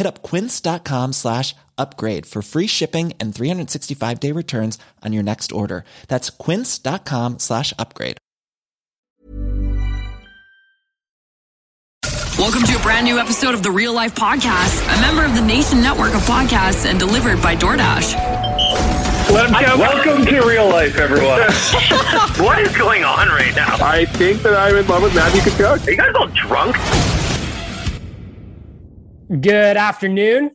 Hit up quince.com slash upgrade for free shipping and 365 day returns on your next order. That's quince.com slash upgrade. Welcome to a brand new episode of the Real Life Podcast, a member of the Nation Network of podcasts and delivered by DoorDash. Let him count. Welcome to real life, everyone. what is going on right now? I think that I'm in love with Matthew Tkachuk. Are you guys all drunk? Good afternoon.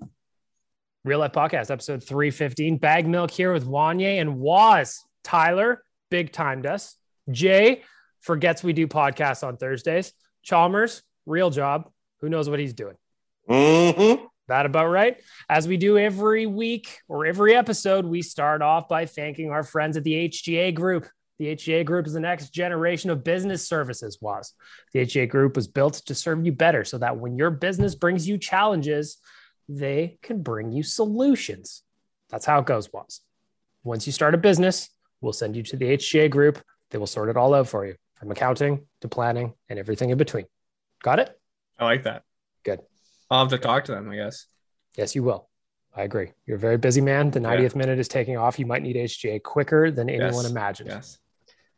Real Life Podcast, episode 315. Bag Milk here with Wanye and Waz. Tyler, big timed us. Jay forgets we do podcasts on Thursdays. Chalmers, real job. Who knows what he's doing? Mm-hmm. That about right. As we do every week or every episode, we start off by thanking our friends at the HGA Group. The HGA Group is the next generation of business services. Was the HGA Group was built to serve you better, so that when your business brings you challenges, they can bring you solutions. That's how it goes. Was once you start a business, we'll send you to the HGA Group. They will sort it all out for you, from accounting to planning and everything in between. Got it? I like that. Good. I'll have to talk to them, I guess. Yes, you will. I agree. You're a very busy man. The 90th Yeah. minute is taking off. You might need HGA quicker than anyone Yes. imagined. Yes.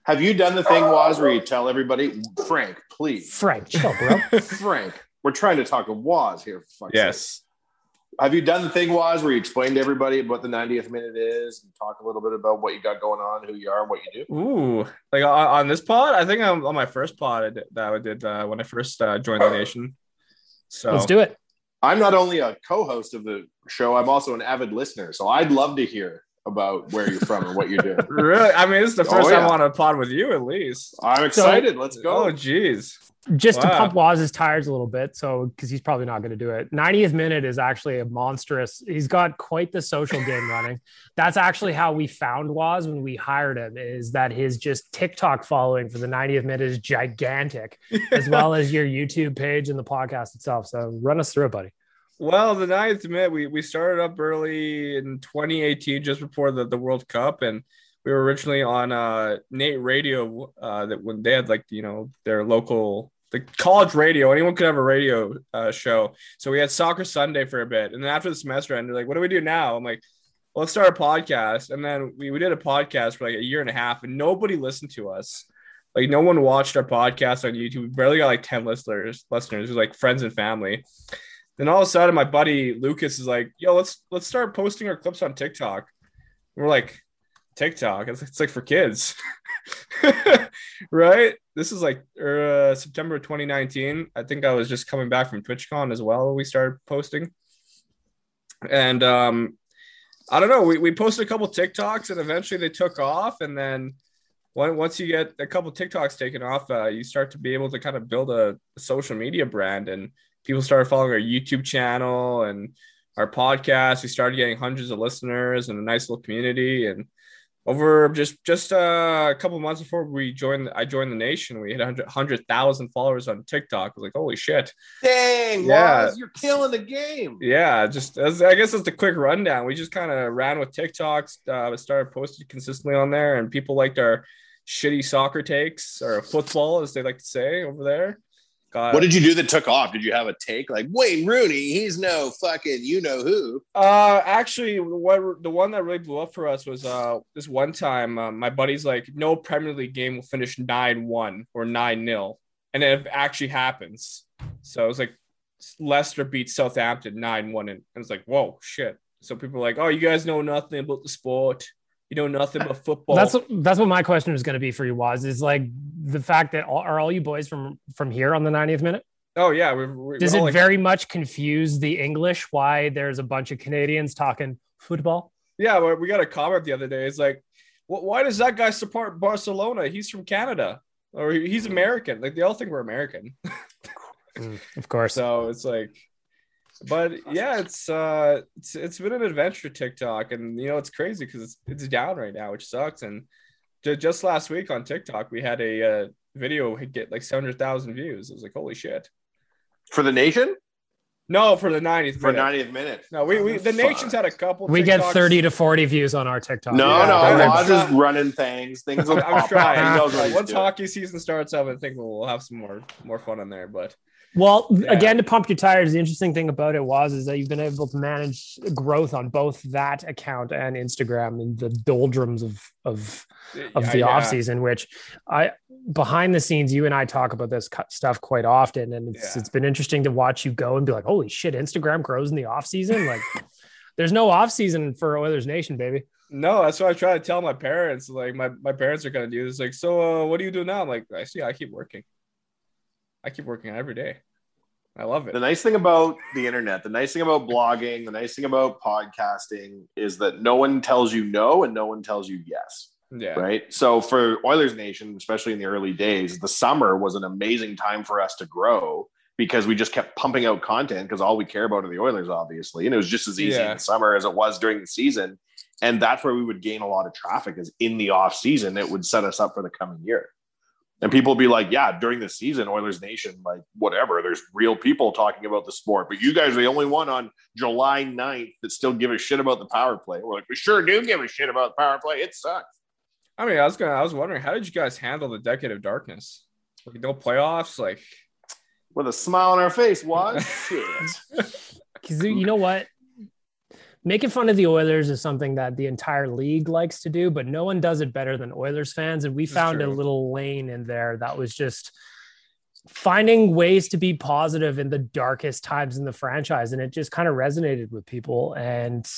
Have you done the thing, Waz, where you tell everybody, Frank, please, Frank, chill, bro. Frank, we're trying to talk to Waz here. For fuck's sake. Yes. Have you done the thing, Waz, where you explain to everybody what the 90th minute is and talk a little bit about what you got going on, who you are, and what you do? Ooh, like on, on this pod, I think I'm on my first pod I did, that I did uh, when I first uh, joined the nation. So Let's do it. I'm not only a co-host of the show, I'm also an avid listener. So I'd love to hear about where you're from and what you're doing. Really, I mean, this is the Oh, first time yeah. I'm on a pod with you, at least. I'm excited. Let's go. Oh, go. jeez. Just to pump Waz's tires a little bit. So, because he's probably not going to do it. 90th minute is actually a monstrous. He's got quite the social game running. That's actually how we found Waz when we hired him, is that his just TikTok following for the 90th minute is gigantic, as well as your YouTube page and the podcast itself. So, run us through it, buddy. Well, the ninth minute, we, we started up early in 2018, just before the, the World Cup. And we were originally on uh, NAIT Radio, uh, that when they had like, you know, their local, the college radio, anyone could have a radio uh, show. So we had Soccer Sunday for a bit. And then after the semester ended, like, what do we do now? I'm like, well, let's start a podcast. And then we, we did a podcast for like a year and a half, and nobody listened to us. Like, no one watched our podcast on YouTube. We barely got like 10 listeners, listeners, like friends and family. Then all of a sudden, my buddy Lucas is like, "Yo, let's let's start posting our clips on TikTok." And we're like, "TikTok? It's, it's like for kids, right?" This is like uh, September 2019. I think I was just coming back from TwitchCon as well. We started posting, and um, I don't know. We we posted a couple TikToks, and eventually they took off, and then once you get a couple TikToks taken off, uh, you start to be able to kind of build a social media brand, and people started following our YouTube channel and our podcast. We started getting hundreds of listeners and a nice little community, and over just just uh, a couple months before we joined I joined the nation, we hit 100,000 followers on TikTok. I was like, holy shit. Dang, yeah. You're killing the game. Yeah, just as I guess it's a quick rundown. We just kind of ran with TikToks, uh, started posting consistently on there, and people liked our shitty soccer takes or football, as they like to say over there. What did you do that took off? Did you have a take like Wayne Rooney? He's no fucking you know who. Uh, actually, what the one that really blew up for us was uh this one time uh, my buddy's like, no Premier League game will finish nine one or nine 0 and it actually happens. So it was like Leicester beat Southampton nine one, and it's like, whoa, shit. So people are like, oh, you guys know nothing about the sport you know nothing but football. That's what, that's what my question is going to be for you was is like the fact that all, are all you boys from from here on the 90th minute? Oh yeah, we're, we're does it like, very much confuse the English why there's a bunch of Canadians talking football? Yeah, we got a comment the other day. It's like, why does that guy support Barcelona? He's from Canada or he's American. Like they all think we're American. mm, of course. So it's like but yeah, it's uh, it's it's been an adventure TikTok, and you know it's crazy because it's it's down right now, which sucks. And just last week on TikTok, we had a uh, video get like seven hundred thousand views. It was like holy shit for the nation. No, for the 90th for minute. 90th minute. No, we, we the nation's had a couple. We TikToks. get 30 to 40 views on our TikTok. No, yeah. no, Waz is running things. Things will I'm, I'm trying. Once hockey season starts up, I think we'll have some more more fun in there. But well, yeah. again, to pump your tires, the interesting thing about it was is that you've been able to manage growth on both that account and Instagram in the doldrums of of of the yeah. off season. Which I behind the scenes, you and I talk about this stuff quite often, and it's yeah. it's been interesting to watch you go and be like, "Holy shit, Instagram grows in the off season!" Like, there's no off season for Oilers Nation, baby. No, that's what I try to tell my parents. Like, my my parents are gonna do this. Like, so uh, what do you do now? I'm like, I see, I keep working. I keep working every day. I love it. The nice thing about the internet, the nice thing about blogging, the nice thing about podcasting is that no one tells you no and no one tells you yes. Yeah. Right. So for Oilers Nation, especially in the early days, the summer was an amazing time for us to grow because we just kept pumping out content because all we care about are the Oilers, obviously. And it was just as easy yeah. in the summer as it was during the season. And that's where we would gain a lot of traffic is in the off season. It would set us up for the coming year. And people will be like, yeah, during the season, Oilers Nation, like whatever, there's real people talking about the sport. But you guys are the only one on July 9th that still give a shit about the power play. We're like, we sure do give a shit about the power play. It sucks. I mean, I was gonna I was wondering, how did you guys handle the decade of darkness? Like no playoffs, like with a smile on our face, what shit. Because you know what? Making fun of the Oilers is something that the entire league likes to do, but no one does it better than Oilers fans. And we found a little lane in there that was just finding ways to be positive in the darkest times in the franchise and it just kind of resonated with people and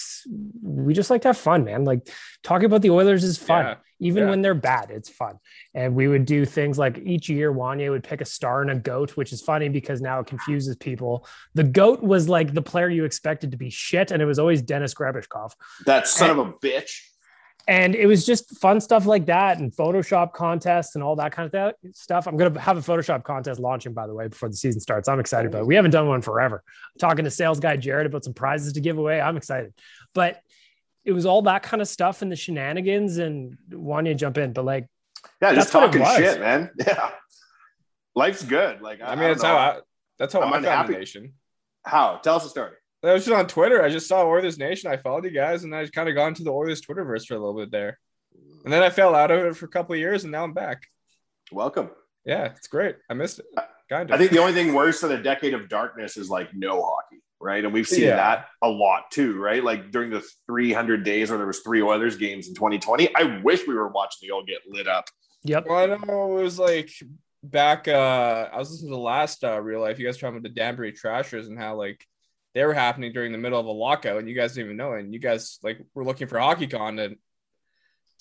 we just like to have fun man. Like talking about the oilers is fun. Yeah. even yeah. when they're bad it's fun. And we would do things like each year wanye would pick a star and a goat which is funny because now it confuses people. The goat was like the player you expected to be shit and it was always denis grebeshkov that son and, of a bitch and it was just fun stuff like that and photoshop contests and all that kind of stuff. I'm going to have a photoshop contest launching by the way before the season starts. I'm excited about it we haven't done one forever. I'm talking to sales guy jared about some prizes to give away. I'm excited. But it was all that kind of stuff and the shenanigans and wanting to jump in but like yeah just talking shit man. Yeah. Life's good. Like i, I mean that's how I, that's how i'm I found nation. How? Tell us a story I was just on Twitter. I just saw Oilers Nation. I followed you guys, and I just kind of got into the Oilers Twitterverse for a little bit there. And then I fell out of it for a couple of years, and now I'm back. Welcome. Yeah, it's great. I missed it. Kind of. I think the only thing worse than a decade of darkness is like no hockey, right? And we've seen yeah. that a lot too, right? Like during the 300 days where there was three Oilers games in 2020. I wish we were watching the all get lit up. Yep. Well, I know it was like back. uh I was listening to the last uh, real life. You guys talking about the Danbury Trashers and how like they were happening during the middle of a lockout and you guys didn't even know and you guys like were looking for hockey content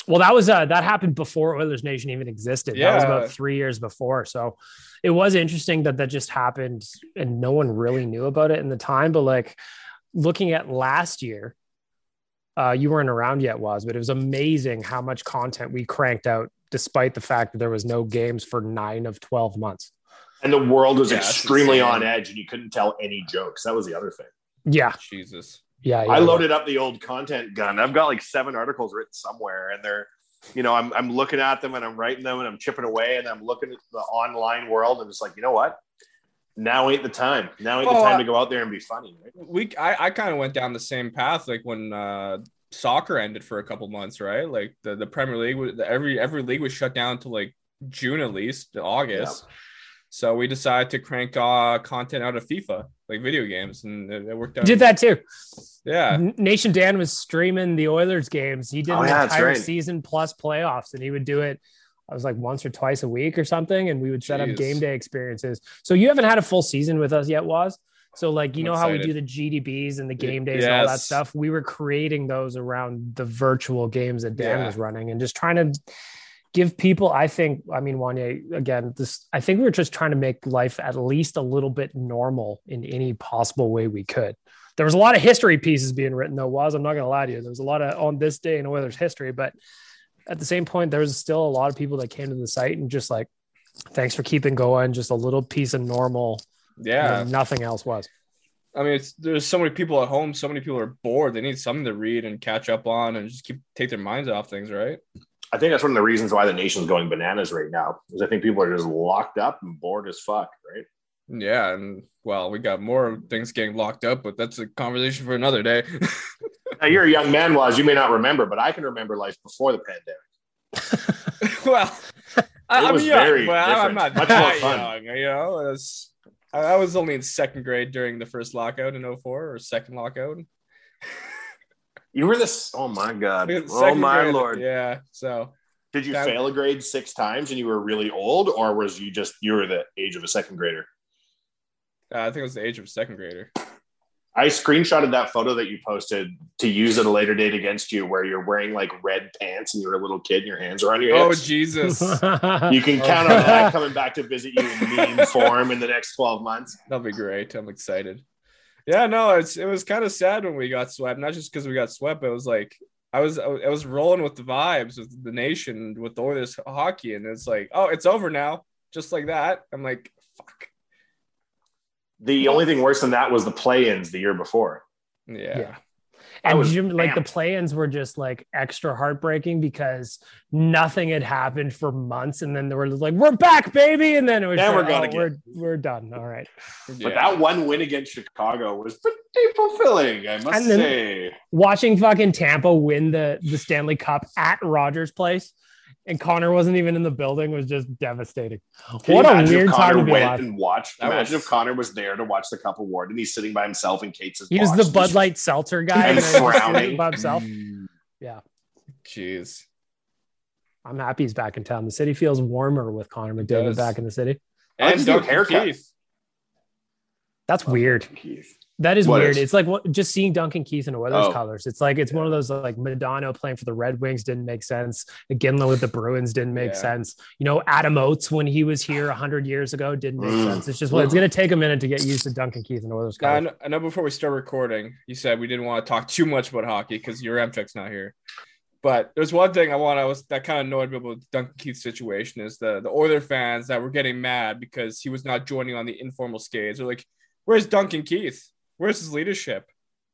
well that was uh that happened before oilers nation even existed yeah. that was about three years before so it Waz interesting that that just happened and no one really knew about it in the time but like looking at last year uh, you weren't around yet was but it was amazing how much content we cranked out despite the fact that there was no games for nine of 12 months. And the world was Yeah, extremely on edge, and you couldn't tell any jokes. That was the other thing. Yeah. Jesus. Yeah. yeah I yeah. loaded up the old content gun. I've got like seven articles written somewhere, and they're, you know, I'm I'm looking at them and I'm writing them and I'm chipping away and I'm looking at the online world and it's like, you know what? Now ain't the time. Now ain't the time I- to go out there and be funny. Right? we I, I kind of went down the same path like when uh soccer ended for a couple months right like the, the premier league was every every league was shut down to like june at least august so we decided to crank uh content out of fifa like video games and it, it worked out Did that too. yeah Nation Dan was streaming the Oilers games. He did Oh, an yeah, entire right. season plus playoffs, and he would do it. I was like once or twice a week or something, and we would set up game day experiences. So you haven't had a full season with us yet, Waz? So like you I'm know how we do the GDBs and the game days and all that stuff. We were creating those around the virtual games that Dan Yeah. was running, and just trying to give people. I think. I mean, Wanye again. This. I think we were just trying to make life at least a little bit normal in any possible way we could there was a lot of history pieces being written though Waz i'm not going to lie to you there was a lot of on this day in oilers history but at the same point there was still a lot of people that came to the site and just like thanks for keeping going just a little piece of normal yeah nothing else was i mean it's there's so many people at home so many people are bored they need something to read and catch up on and just keep take their minds off things right I think that's one of the reasons why the nation's going bananas right now. Is I think people are just locked up and bored as fuck, right? yeah and well we got more things getting locked up but that's a conversation for another day Now you're a young man, Waz you may not remember, but I can remember life before the pandemic. well, I, was young, but I'm not Much that young. You know, was, I, I was only in second grade during the first lockout in 04 or second lockout. You were this. Oh my god. Oh my grade, lord. Yeah. So Did you That- fail a grade six times and you were really old, or was you just you were the age of a second grader? uh, I think it was the age of a second grader. I screenshotted that photo that you posted to use at a later date against you, where you're wearing like red pants and you're a little kid and your hands are on your head. Oh. Jesus, you can count on that coming back to visit you in meme form in the next 12 months. that'll be great. I'm excited. Yeah, no, it's it was kind of sad when we got swept. Not just because we got swept, but it was like I was I was rolling with the vibes with the nation with the Oilers hockey, and it's like, oh, it's over now, just like that. I'm like, fuck. The only thing worse than that was the play-ins the year before. Yeah. Yeah. I and was Jim, like the amped. play-ins were just like extra heartbreaking because nothing had happened for months, and then they were like, "We're back, baby!" And then it was, Then we're like, oh, gonna oh, get- we're we're done. All right. But Yeah. that one win against Chicago was pretty fulfilling, I must And say. watching fucking Tampa win the the Stanley Cup at Rogers Place, and Connor wasn't even in the building was just devastating. Can what a weird if time Connor to be went alive. and watched. That Imagine was- if Connor was there to watch the Cup Award and he's sitting by himself in Kate's He was the Bud just- Light Seltzer guy And and then just frowning. by himself. Mm. Yeah, Jeez. I'm happy he's back in town. The city feels warmer with Connor McDavid back in the city. And his new haircut. Keith. That's weird. Keith. That is What weird. is? It's like what, just seeing Duncan Keith in Oilers Oh. colors. It's like it's one of those like Modano playing for the Red Wings didn't make sense. Iginla with the Bruins didn't make Yeah. sense. You know, Adam Oates when he was here hundred years ago didn't make Mm. sense. It's just well, it's going to take a minute to get used to Duncan Keith in Oilers Now, I colors. know, I know before we start recording, you said we didn't want to talk too much about hockey because your Amtrak's not here. But there's one thing I want. I was that kind of annoyed me about Duncan Keith's situation is the the Oiler fans that were getting mad because he was not joining on the informal skates. They're like, "Where's Duncan Keith? Where's his leadership?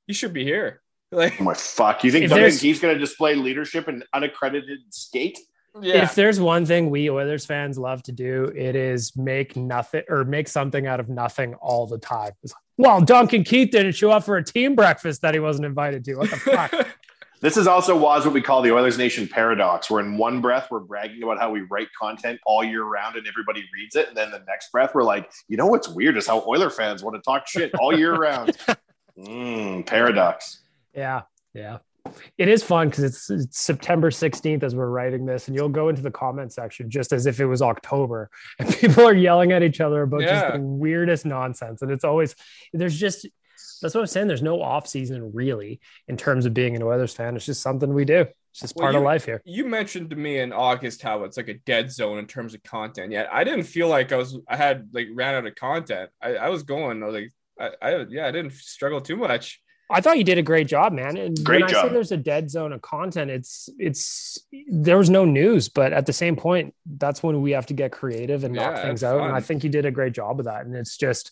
He should be here." Like, Oh my fuck! You think If Duncan Keith's going to display leadership in unaccredited skate? yeah, If there's one thing we Oilers fans love to do, it is make nothing or make something out of nothing all the time. It's like, well, Duncan Keith didn't show up for a team breakfast that he wasn't invited to. What the fuck? This is also was what we call the Oilers Nation paradox, where in one breath we're bragging about how we write content all year round and everybody reads it, and then the next breath we're like, you know what's weird is how Oiler fans want to talk shit all year round. Mm, paradox. Yeah, yeah. It is fun because it's, it's September 16th as we're writing this, and you'll go into the comment section just as if it was October, and people are yelling at each other about just the weirdest nonsense. And it's always there's just that's what I'm saying. There's no off season really in terms of being an Oilers fan. It's just something we do. It's just Well, part of life here. you mentioned to me in August how it's like a dead zone in terms of content. Yet I didn't feel like I was I had like ran out of content. I, I was going I was like I, I yeah I didn't struggle too much. I thought you did a great job, man. And Great when I job. say there's a dead zone of content, it's it's there was no news, but at the same point, that's when we have to get creative and knock Yeah, things it's out. And. I think you did a great job of that. And it's just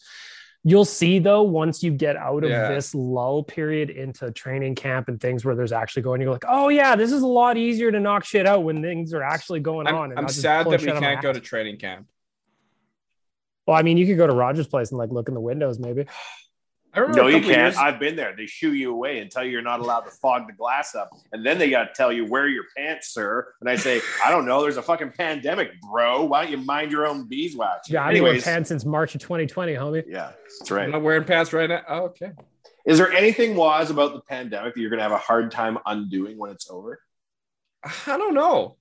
you'll see though once you get out of Yeah. this lull period into training camp and things where there's actually going, you're like, oh yeah, this is a lot easier to knock shit out when things are actually going I'm, on. and I'm sad that we shit out of my can't go ass. to training camp. Well, I mean, you could go to Rogers Place and like look in the windows, maybe. I remember No, you can't. years- I've been there. They shoo you away and tell you you're not allowed to fog the glass up. And then they got to tell you, wear your pants, sir. And I say, I don't know. There's a fucking pandemic, bro. Why don't you mind your own beeswax? Yeah, I've been wearing pants since March of 2020, homie. yeah, that's right. I'm not wearing pants right now. Oh, okay. Is there anything, Waz, about the pandemic that you're going to have a hard time undoing when it's over? I don't know.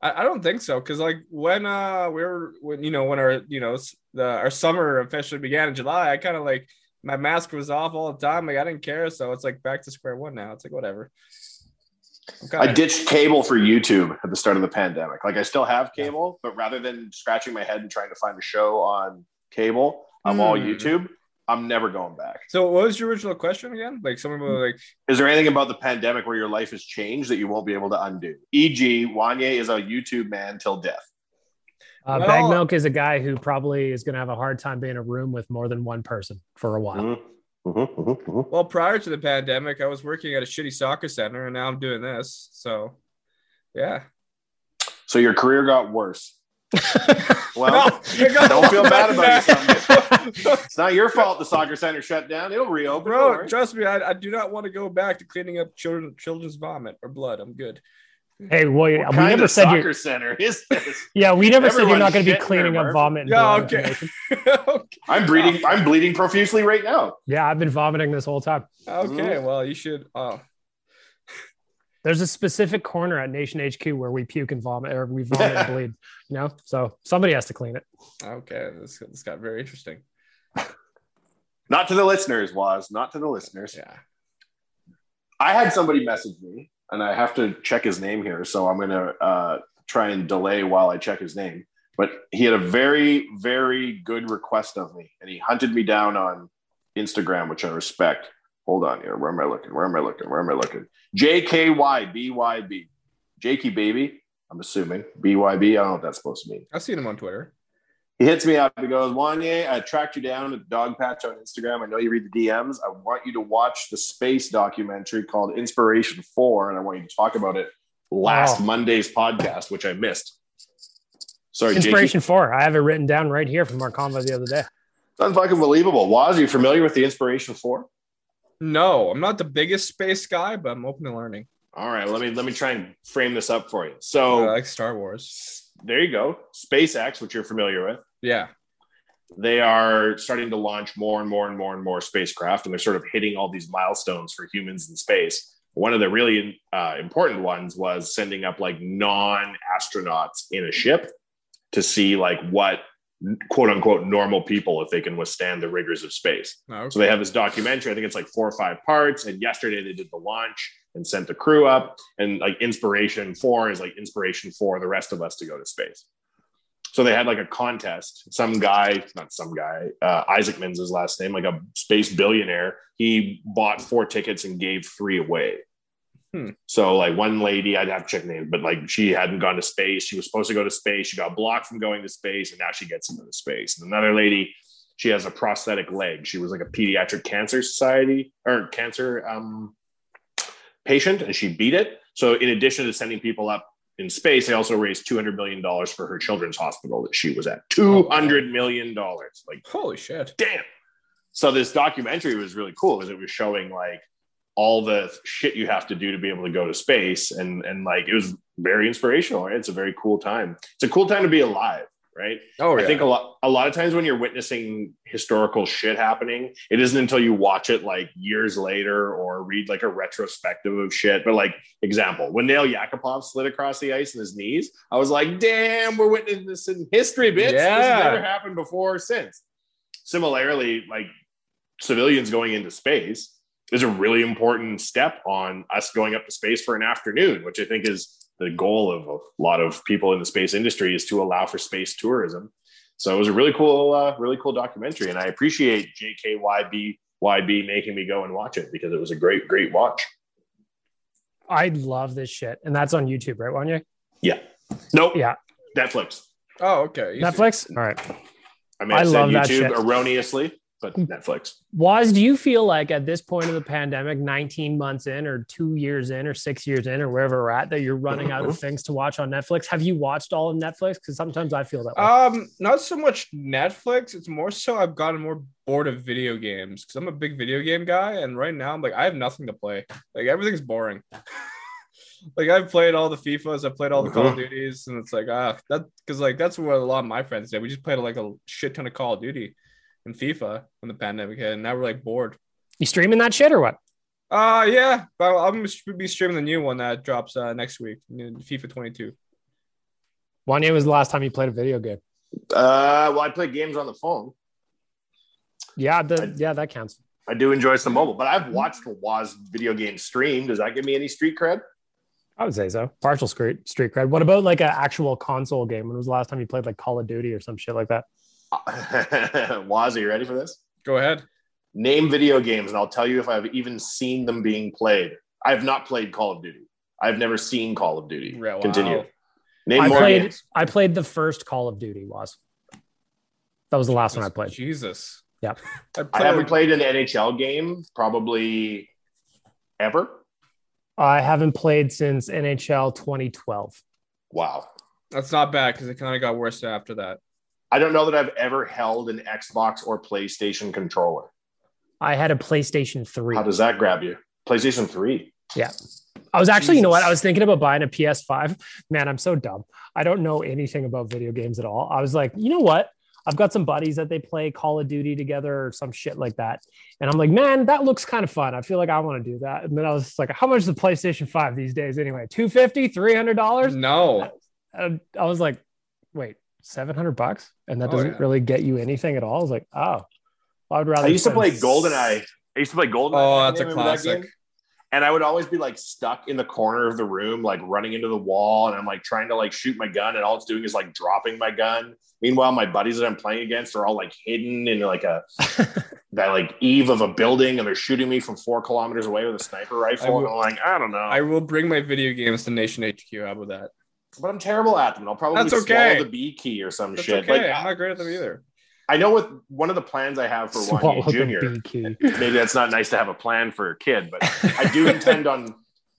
I, I don't think so because like when uh we were when you know when our you know the our summer officially began in July, I kind of like my mask was off all the time. Like I didn't care, so it's like back to square one now. It's like whatever. I ditched cable for YouTube at the start of the pandemic. Like I still have cable, but rather than scratching my head and trying to find a show on cable, I'm all Hmm. YouTube. I'm never going back. So what was your original question again? Like someone was like, Is there anything about the pandemic where your life has changed that you won't be able to undo? E.g., Wanye is a YouTube man till death. Uh, Well- Bag Milk is a guy who probably is going to have a hard time being in a room with more than one person for a while. Mhm. Mhm, mhm, mhm. well, prior to the pandemic, I was working at a shitty soccer center, and now I'm doing this. So, yeah. So your career got worse. Well, No, got don't feel bad about yourself. It's not your fault the soccer center shut down. It'll reopen. don't Bro, trust me, I, I do not want to go back to cleaning up children children's vomit or blood. I'm good. Hey, well, What we kind never of said soccer you're. center is this? Yeah, we never said you're not going to be cleaning up vomit. Yeah, okay. okay. I'm bleeding. I'm bleeding profusely right now. Yeah, I've been vomiting this whole time. Okay, mm. well, you should. Oh, There's a specific corner at Nation HQ where we puke and vomit, or we vomit and bleed. You know, so somebody has to clean it. okay. This, this got very interesting. Not to the listeners, Waz not to the listeners. Yeah. I had somebody message me, and I have to check his name here, so I'm gonna uh, try and delay while I check his name. But he had a very, very good request of me, and he hunted me down on Instagram, which I respect. Hold on here. Where am I looking? Where am I looking? Where am I looking? JKYBYB. Jakey baby. I'm assuming BYB. I don't know what that's supposed to mean. I've seen him on Twitter. He hits me up. He goes, Wanye, I tracked you down at Dog Patch on Instagram. I know you read the DMs. I want you to watch the space documentary called Inspiration 4, and I want you to talk about it last Wow. Monday's podcast, which I missed. Sorry, Inspiration four. I have it written down right here from our convo the other day. Jakey. Unfucking believable. Waz, are you familiar with the Inspiration 4? No, I'm not the biggest space guy, but I'm open to learning. All right, let me let me try and frame this up for you. I So like Star Wars. there you go. SpaceX, which you're familiar with. Yeah. they are starting to launch more and more and more and more spacecraft, and they're sort of hitting all these milestones for humans in space. One of the really uh, important ones was sending up like non-astronauts in a ship to see like what quote unquote normal people if they can withstand the rigors of space. Okay. So they have this documentary. I think it's like four or five parts. And yesterday they did the launch and sent the crew up. And like inspiration four is like inspiration for the rest of us to go to space. So they had like a contest. Some guy, not some guy, uh, Isaacman's his last name, like a space billionaire. He bought four tickets and gave three away. Hmm. So like one lady, I'd have to check names, but like she hadn't gone to space. She was supposed to go to space. She got blocked from going to space, and now she gets into the space. And another lady, she has a prosthetic leg. She was like a pediatric cancer society or cancer um, patient, and she beat it. So in addition to sending people up in space, they also raised two hundred million dollars for her children's hospital that she was at. Oh, two hundred million dollars, like Holy shit. damn. So this documentary was really cool because it was showing like all the shit you have to do to be able to go to space, and and like it was very inspirational. Right? It's a very cool time. It's a cool time to be alive, right? Oh, yeah. I think a lot a lot of times when you're witnessing historical shit happening, it isn't until you watch it like years later or read like a retrospective of shit. But like example, when Nail Yakupov slid across the ice in his knees, I was like, damn, we're witnessing this in history, bitch. This has never happened before or since. Similarly, like civilians going into space is a really important step on us going up to space for an afternoon, which I think is the goal of a lot of people in the space industry is to allow for space tourism. So it was a really cool, uh, really cool documentary, and I appreciate JKYB why be making me go and watch it because it was a great, great watch. I love this shit, and that's on YouTube, right, Wanye? Yeah. Nope. Yeah. Netflix. Oh, okay. Netflix. All right. I mean, I, I said love that YouTube shit. erroneously, but Netflix. Waz do you feel like at this point of the pandemic, 19 months in, or two years in, or six years in, or wherever we're at, that you're running out of things to watch on Netflix? Have you watched all of Netflix? Because sometimes I feel that way. Um, not so much Netflix. It's more so I've gotten more bored of video games because I'm a big video game guy, and right now I'm like I have nothing to play. Like everything's boring. like I've played all the FIFAs, I've played all the Call of Duties, and it's like ah that because like that's what a lot of my friends did. We just played like a shit ton of Call of Duty and FIFA when the pandemic hit, and now we're like bored. you streaming that shit or what? Uh yeah, but I'm gonna be streaming the new one that drops uh, next week, FIFA 22. Wanye was the last time you played a video game. Uh, well, I play games on the phone. Yeah, the, yeah, that counts. I do enjoy some mobile, but I've watched Waz video game stream. Does that give me any street cred? I would say so. Partial street street cred. What about like an actual console game? When was the last time you played like Call of Duty or some shit like that? Waz, are you ready for this? Go ahead. Name video games, and I'll tell you if I've even seen them being played. I have not played Call of Duty. I've never seen Call of Duty. Wow. Continue. Name I more played. games. I played the first Call of Duty. Was that was the last one I played? Jesus. Yeah. I, I haven't played an NHL game probably ever. I haven't played since NHL 2012. Wow. That's not bad because it kind of got worse after that. I don't know that I've ever held an Xbox or PlayStation controller. I had a PlayStation 3. How does that grab you? PlayStation 3. Yeah. I was actually, you know what? I was thinking about buying a PS5. Man, I'm so dumb. I don't know anything about video games at all. I was like, you know what? I've got some buddies that they play Call of Duty together or some shit like that. And I'm like, man, that looks kind of fun. I feel like I want to do that. And then I was like, how much is the PlayStation 5 these days anyway? 250 $300? No. And I was like, wait, 700 bucks? And that Oh, doesn't yeah. really get you anything at all. I was like, oh, I would rather. I used to spend play GoldenEye. I used to play GoldenEye. Oh, that's a Remember that classic. And I would always be like stuck in the corner of the room, like running into the wall, and I'm like trying to like shoot my gun, and all it's doing is like dropping my gun. Meanwhile, my buddies that I'm playing against are all like hidden in like a that like eve of a building, and they're shooting me from four kilometers away with a sniper rifle. will- and I'm like, I don't know, I will bring my video games to Nation HQ. How about that? But I'm terrible at them. I'll probably That's okay. swallow the B key or some That's shit. okay. Like I'm not great at them either. I know with one of the plans I have for Swallow Wanye the Junior. Maybe that's not nice to have a plan for a kid, but I do intend on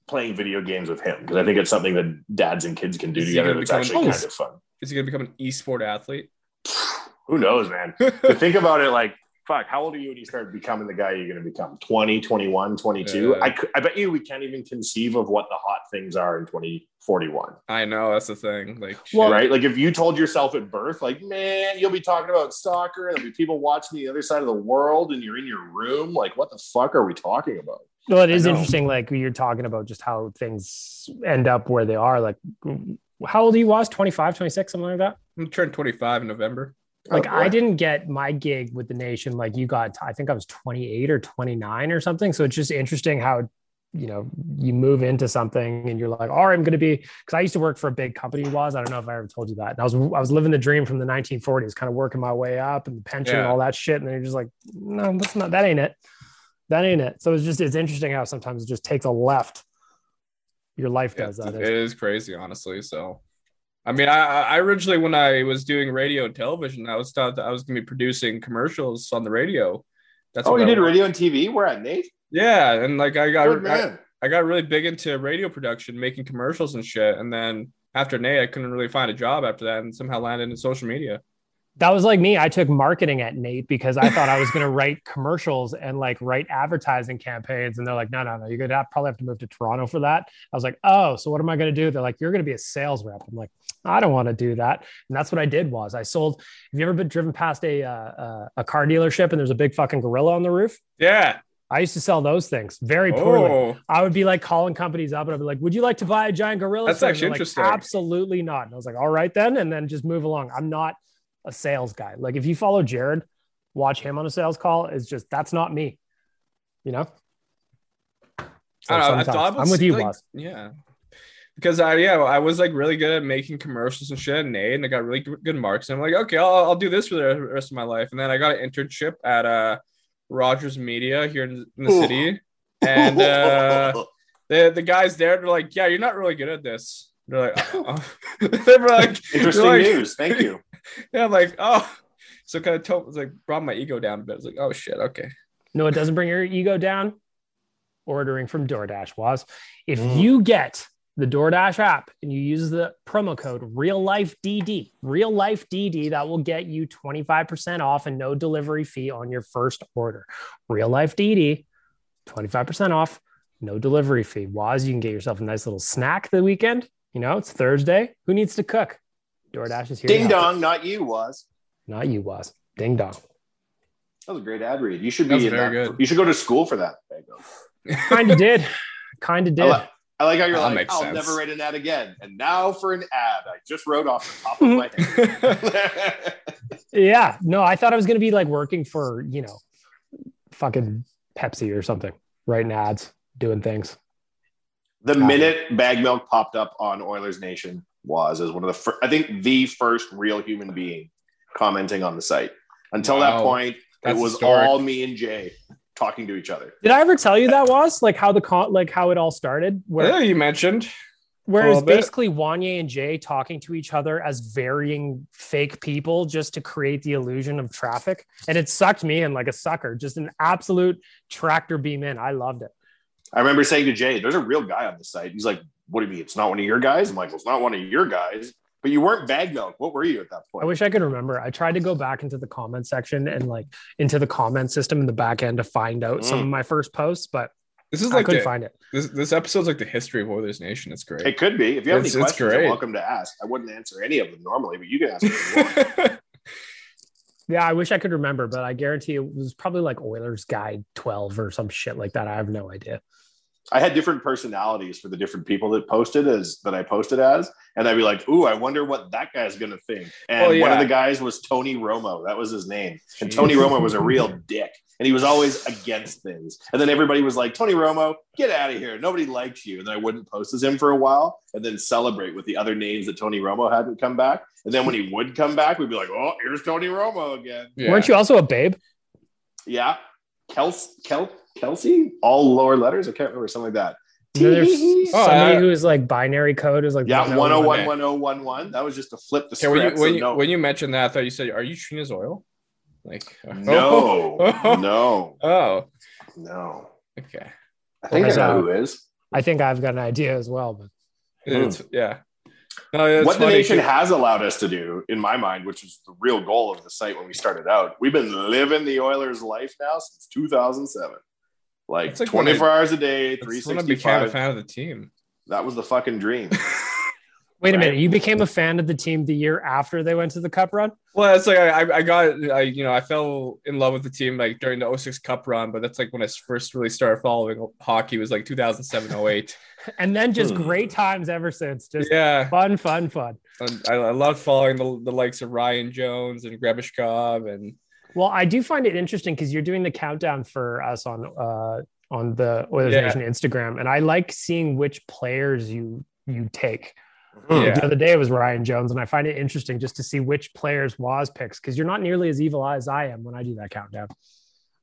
playing video games with him because I think it's something that dads and kids can do Is together gonna that's actually an- kind of fun. Is he going to become an esport athlete? Who knows, man? but think about it like, fuck, how old are you when you start becoming the guy you're going to become? 20, 21, 22? Yeah. I, I bet you we can't even conceive of what the hot things are in 2041. I know that's the thing. Like, Well- right? Like if you told yourself at birth, like, man, you'll be talking about soccer and there'll be people watching the other side of the world and you're in your room. Like, what the fuck are we talking about? Well, it is interesting. Like you're talking about just how things end up where they are. Like, how old you was 25, 26, something like that. I'm turning 25 in November. Like Oh, I didn't get my gig with the nation. Like you got, I think I was 28 or 29 or something. So it's just interesting how, you know, you move into something and you're like, all right, I'm going to be, cause I used to work for a big company Waz, I don't know if I ever told you that. And I was, I was living the dream from the 1940s, kind of working my way up and the pension and all that shit. And then you're just like, no, that's not, that ain't it. That ain't it. So it's just, it's interesting how sometimes it just takes a left. Your life Yeah, does that. it is crazy, honestly. So, I mean, I, I originally, when I was doing radio and television, I was thought that I was going to be producing commercials on the radio. That's Oh, what you I did wa- radio and TV? We're at NAIT. Yeah, and like I got I. I got really big into radio production, making commercials and shit. And then after NAIT, I couldn't really find a job after that, and somehow landed in social media. That was like me. I took marketing at NAIT because I thought I was going to write commercials and like write advertising campaigns. And they're like, no, no, no, you're going to probably have to move to Toronto for that. I was like, oh, so what am I going to do? They're like, you're going to be a sales rep. I'm like, I don't want to do that. And that's what I did was I sold. Have you ever been driven past a, uh, uh, a car dealership and there's a big fucking gorilla on the roof? Yeah. I used to sell those things very poorly. Oh, I would be like calling companies up and I'd be like, would you like to buy a giant gorilla? That's actually like, interesting. Absolutely not. And I was like, all right then. And then just move along. I'm not a sales guy. Like if you follow Jared, watch him on a sales call. It's just, that's not me, you know? So I don't know. I sometimes- thought I'm with you, like, boss. Yeah. Because I yeah I was like really good at making commercials and shit at NAIT and I got really good good marks and I'm like okay I'll, I'll do this for the rest of my life and then I got an internship at uh Rogers Media here in, in the city, and uh, the the guys there they're like, "Yeah, you're not really good at this." They're like, oh. they were like, Interesting they're like- news. Thank you. Yeah, I'm like, oh, so kind of told, was like brought my ego down a bit. I was like, oh shit, okay. No, it doesn't bring your ego down. Ordering from DoorDash was if Mm. you get the DoorDash app and you use the promo code real life DD, real life DD, that will get you 25% off and no delivery fee on your first order. Real life DD, 25% off, no delivery fee. Waz, you can get yourself a nice little snack the weekend. You know, it's Thursday. Who needs to cook? DoorDash is here. Ding dong, not you, Waz. Not you, Waz. Ding dong. That was a great ad read. You should be in very that. good. You should go to school for that. Bagel. Kind of did. Kind of I, did. li- I like how you're That like, I'll sense. never write an ad again. And now for an ad. I just wrote off the top of my head. Yeah, no, I thought I was going to be like working for, you know, fucking Pepsi or something, writing ads, doing things. the minute bag milk popped up on Oilers Nation was as one of the first, I think the first real human being commenting on the site. Until that point, That's it was historic. all me and Jay talking to each other. Did I ever tell you that was like how the con, like how it all started? Where, Yeah, you mentioned. where it was little bit. basically Wanye and Jay talking to each other as varying fake people just to create the illusion of traffic. And it sucked me in like a sucker, just an absolute tractor beam in. I loved it. I remember saying to Jay, there's a real guy on the site. He's like, What do you mean? It's not one of your guys? I'm like, Well, it's not one of your guys, but you weren't bag milk. What were you at that point? I wish I could remember. I tried to go back into the comment section and like into the comment system in the back end to find out some Mm. of my first posts, but This is I like couldn't the, find it. this this episode's like the history of Oilers Nation. It's great. It could be. If you have it's, any questions, you're welcome to ask. I wouldn't answer any of them normally, but you can ask what you want. Yeah, I wish I could remember, but I guarantee it was probably like Oilers Guide 12 or some shit like that. I have no idea. I had different personalities for the different people that posted as that I posted as, and I'd be like, "Ooh, I wonder what that guy's gonna think." And Oh, one yeah. of the guys was Tony Romo. That was his name, and Tony Romo was a real dick, and he was always against things. And then everybody was like, "Tony Romo, get out of here! Nobody likes you." And then I wouldn't post as him for a while, and then celebrate with the other names that Tony Romo hadn't come back. And then when he would come back, we'd be like, "Oh, here's Tony Romo again." Yeah. Weren't you also a babe? Yeah, Kels, Kel, Kelsey, all lower letters. I can't remember something like that. You know, there's Oh, somebody uh, who is like binary code is like Yeah, 101. 101, 1011. That was just to flip the Okay, when you when so you, no, when you mentioned that, I thought you said, "Are you Trina's oil?" Like no, no, Oh, no. okay. I think I Well, know who is. I think I've got an idea as well, but It's, yeah. No, it's what the funny. nation has allowed us to do, in my mind, which is the real goal of the site when we started out, we've been living the Oilers' life now since 2007. Like, like 24 I- hours a day, That's when I became a fan of the team. That was the fucking dream. wait a Right. minute. You became a fan of the team the year after they went to the cup run? Well, it's like I, I- I got, I, you know, I fell in love with the team like during the 06 Cup run, but that's like when I first really started following hockey was like 2007, 08. And then just Hmm. great times ever since. Just Yeah. fun, fun, fun. I, I love following the, the likes of Ryan Jones and Grebeshkov and Well, I do find it interesting because you're doing the countdown for us on uh on the Oilers Yeah. Nation Instagram, and I like seeing which players you you take. Yeah. The other day it was Ryan Jones, and I find it interesting just to see which players Waz picks because you're not nearly as evil as I am when I do that countdown.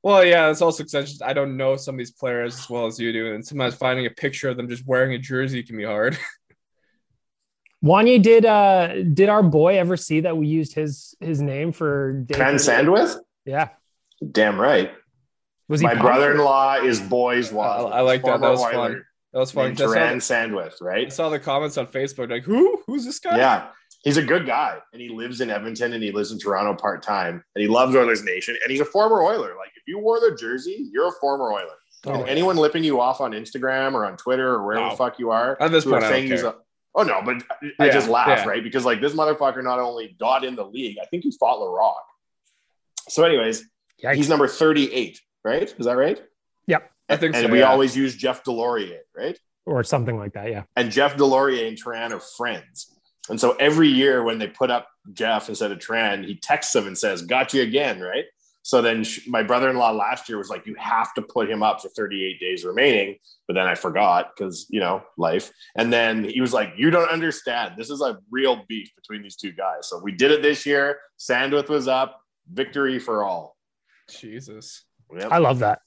Well, yeah, it's also because I, just- I don't know some of these players as well as you do, and sometimes finding a picture of them just wearing a jersey can be hard. Wanye did uh did our boy ever see that we used his his name for Dave- Van Sandwith? Yeah, Damn right. was he My brother-in-law is boys I. I like that. That was Former fun. That was fun. named 'cause I Duran saw, Sandwith, I right? saw the comments on Facebook like, "Who? Who's this guy?" Yeah. He's a good guy and he lives in Edmonton and he lives in Toronto part time and he loves Oilers Nation and he's a former Oiler. Like if you wore the jersey, you're a former Oiler. Oh, and anyone lipping you off on Instagram or on Twitter or wherever No. the fuck you are, At this point, I don't saying he's care. a- oh no, but I Yeah, just laugh, yeah. right? Because like this motherfucker not only got in the league, I think he fought Laraque. So, anyways, Yikes. he's number 38, right? Is that right? Yep. I think so. and so. we yeah. always use Jeff Delorier, right? or something like that. Yeah. and Jeff Delorier and Tran are friends. And so every year when they put up Jeff instead of Tran, he texts him and says, Got you again, right? So then sh- my brother in law last year was like, You have to put him up for 38 days remaining. But then I forgot because, you know, life. And then he Waz like, You don't understand. This is a real beef between these two guys. So we did it this year. Sandwith was up. Victory for all. Jesus. Yep. I love that.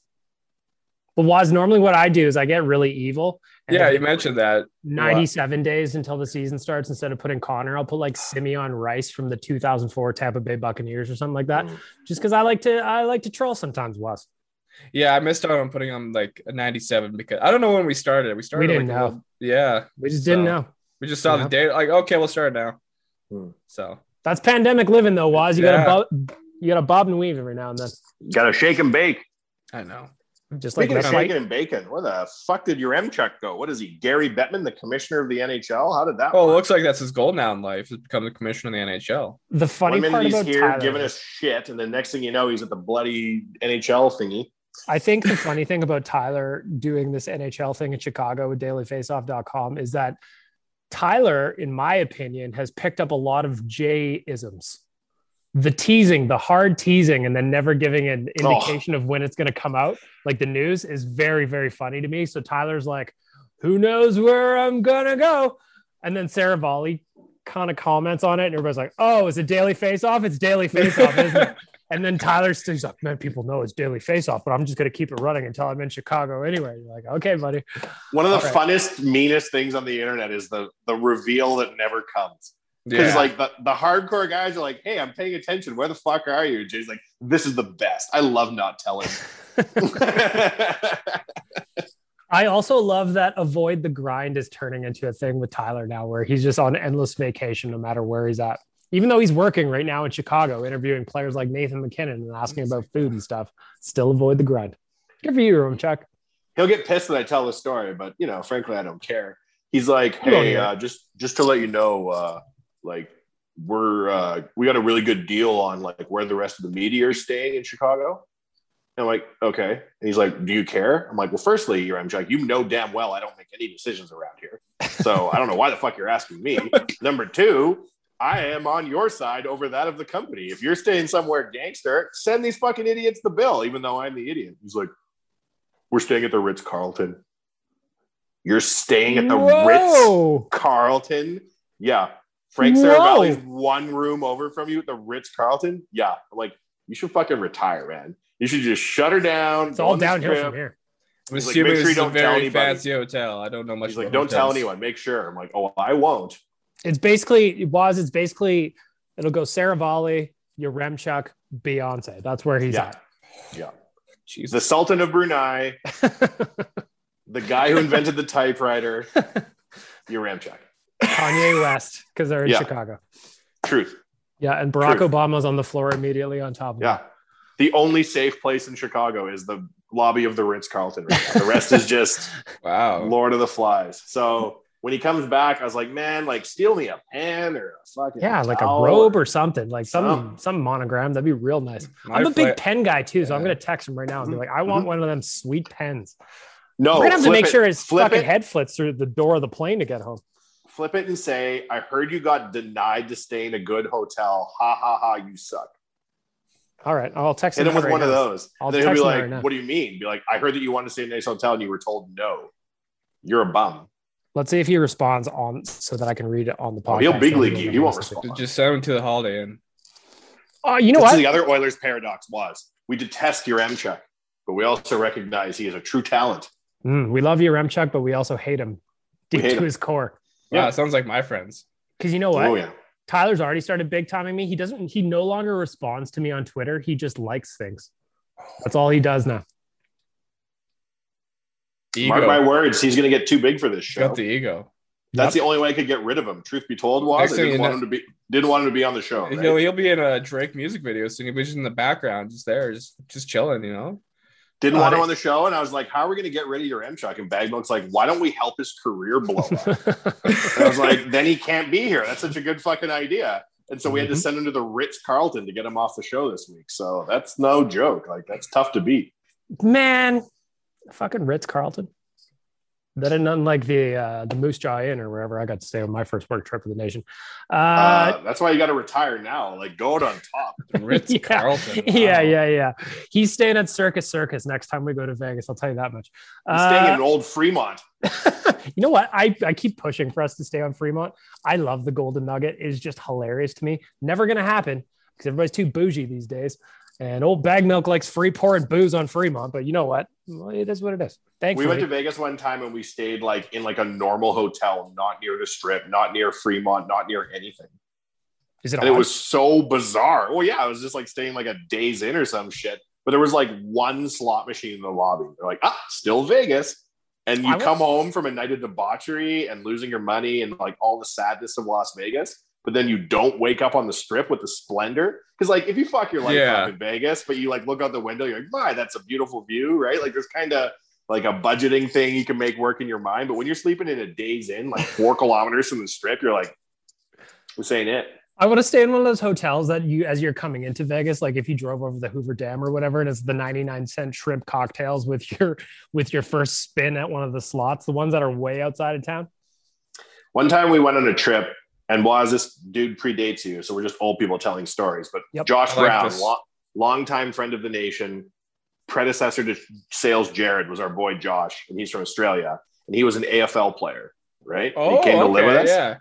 But was normally what I do is I get really evil. And Yeah, you mentioned that. 97 days until the season starts. Instead of putting Connor, I'll put like Simeon Rice from the 2004 Tampa Bay Buccaneers or something like that. Just because I like to, I like to troll sometimes. Was Yeah, I missed out on putting on like a 97 because I don't know when we started. We started. We didn't like, know. little- yeah, we just didn't know. we just saw Yeah. the date. Like, okay, we'll start now. Hmm. So That's pandemic living though. Was you Yeah. gotta bob, you gotta bob and weave every now and then. Gotta shake and bake. I know. Just like Speaking of shaking and bacon, where the fuck did Yaremchuk go? What is he, Gary Bettman, the commissioner of the NHL? How did that? Oh, it looks like that's his goal now in life is become the commissioner of the NHL. The funny One minute part he's about here Tyler, giving us shit, and the next thing you know, he's at the bloody NHL thingy. I think the funny thing about Tyler doing this NHL thing in Chicago with dailyfaceoff.com is that Tyler, in my opinion, has picked up a lot of J isms. The teasing, the hard teasing, and then never giving an Oh. indication of when it's going to come out, like the news, is very, very funny to me. So Tyler's like, who knows where I'm going to go? And then Saravalli kind of comments on it, and everybody's like, oh, is it Daily Faceoff? It's Daily Faceoff, isn't it? And then Tyler's he's like, man, people know it's Daily Faceoff, but I'm just gonna keep it running until I'm in Chicago anyway. You're like, okay, buddy. One of the All right. funnest, meanest things on the internet is the the reveal that never comes. Because Yeah. like the, the hardcore guys are like, "Hey, I'm paying attention. Where the fuck are you?" And Jay's like, "This is the best. I love not telling." I also love that avoid the grind is turning into a thing with Tyler now, where he's just on endless vacation no matter where he's at. Even though he's working right now in Chicago, interviewing players like Nathan MacKinnon and asking about food and stuff, still avoid the grind. Good for you, Room Chuck. He'll get pissed that I tell the story, but you know, frankly, I don't care. He's like, "Hey, uh, just just to let you know, uh, like we're uh, we got a really good deal on like where the rest of the media are staying in Chicago." And I'm like, "Okay." And he's like, "Do you care?" I'm like, "Well, firstly, you're I'm like, you know damn well I don't make any decisions around here, so I don't know why the fuck you're asking me." Number two. I am on your side over that of the company. If you're staying somewhere gangster, send these fucking idiots the bill, even though I'm the idiot. He's like, we're staying at the Ritz Carlton. You're staying at the Ritz. Carlton? Yeah. Frank Whoa. Saravalli's one room over from you at the Ritz Carlton? Yeah. Like, you should fucking retire, man. You should just shut her down. It's all on this downhill from here. I'm He's like, assuming make sure this you is a don't tell very fancy hotel. I don't know much. He's like, about don't tell anyone. Make sure. I'm like, oh, I won't. It's basically it was. It's basically it'll go Saravalli, Yaremchuk, Beyonce. That's where he's Yeah. at. Yeah. Jesus. The Sultan of Brunei, the guy who invented the typewriter, Your Yaremchuk. Kanye West because they're in Yeah. Chicago. Truth. Yeah, and Barack Truth. Obama's on the floor immediately on top of Yeah. The only safe place in Chicago is the lobby of the Ritz Carlton. Right. The rest is just Wow. Lord of the Flies. So when he comes back, I was like, man, like steal me a pen or a fucking Yeah, like a robe or something, like some Something. some monogram. That'd be real nice. My I'm a big flight- pen guy too, so I'm gonna text him right now and be mm-hmm. like, I want mm-hmm. one of them sweet pens. No, We're gonna have to make it- sure his fucking it, head flits through the door of the plane to get home. Flip it and say, I heard you got denied to stay in a good hotel. Ha ha ha, you suck. All right, I'll text him. Hit him with right one of those. I'll then he'll be like, right. What do you mean? Be like, I heard that you wanted to stay in a nice hotel and you were told no. You're a bum. Let's see if he responds on so that I can read it on the podcast. Oh, he'll big league you. He won't respond. Just send him to the Holiday Inn. Oh, you know This what? is the other Oilers paradox was we detest Yaremchuk, but we also recognize he is a true talent. Mm, we love you, Remchuk, but we also hate him deep hate to him. his core. Yeah, Yeah. it sounds like my friends. Because you know what? Oh yeah. Tyler's already started big timing me. He doesn't. He no longer responds to me on Twitter. He just likes things. That's all he does now. Ego. Mark my words, he's going to get too big for this He's show. got the ego. That's Yep. the only way I could get rid of him. Truth be told, was Next I didn't want know- him to be didn't want him to be on the show. right? He'll, he'll be in a Drake music video soon. He'll be just in the background, just there, just just chilling, you know. Didn't want him on the show, and I was like, "How are we going to get rid of Yaremchuk?" And Bagmilk's like, "Why don't we help his career blow up?" and I was like, "Then he can't be here. That's such a good fucking idea." And so we had to Mhm. send him to the Ritz Carlton to get him off the show this week. So that's no joke. Like that's tough to beat. Man, fucking Ritz Carlton. That and unlike the uh, the Moose Jaw Inn or wherever I got to stay on my first work trip of the nation. Uh, Uh, that's why you got to retire now. Like go out on top. Ritz Yeah. Carlton. yeah, Wow. yeah, yeah. He's staying at Circus Circus next time we go to Vegas. I'll tell you that much. He's staying Uh, in old Fremont. you know what? I, I keep pushing for us to stay on Fremont. I love the Golden Nugget. It's just hilarious to me. Never gonna happen because everybody's too bougie these days. And old bag milk likes free pouring booze on Fremont, but you know what? It is what it is. Thankfully, we went to Vegas one time and we stayed like in like a normal hotel, not near the strip, not near Fremont, not near anything. Is it? And it was so bizarre. Well, yeah, I was just like staying like a Days Inn or some shit. But there was like one slot machine in the lobby. They're like, ah, still Vegas. And you I was- come home from a night of debauchery and losing your money and like all the sadness of Las Vegas, but then you don't wake up on the strip with the splendor. Because like if you fuck your life Yeah. up in Vegas, but you like look out the window, you're like, my, that's a beautiful view, right? Like there's kind of like a budgeting thing you can make work in your mind. But when you're sleeping in a Days Inn, like four kilometers from the strip, you're like, this ain't it. I want to stay in one of those hotels that you, as you're coming into Vegas, like if you drove over the Hoover Dam or whatever, and it's the 99 cent shrimp cocktails with your with your first spin at one of the slots, the ones that are way outside of town. One time we went on a trip, and was this dude predates you, so we're just old people telling stories. But Yep. Josh I like Brown, this. lo- longtime friend of the nation, predecessor to Sales Jared, was our boy Josh, and he's from Australia, and he was an AFL player, right? And Oh, he came to live with us, yeah.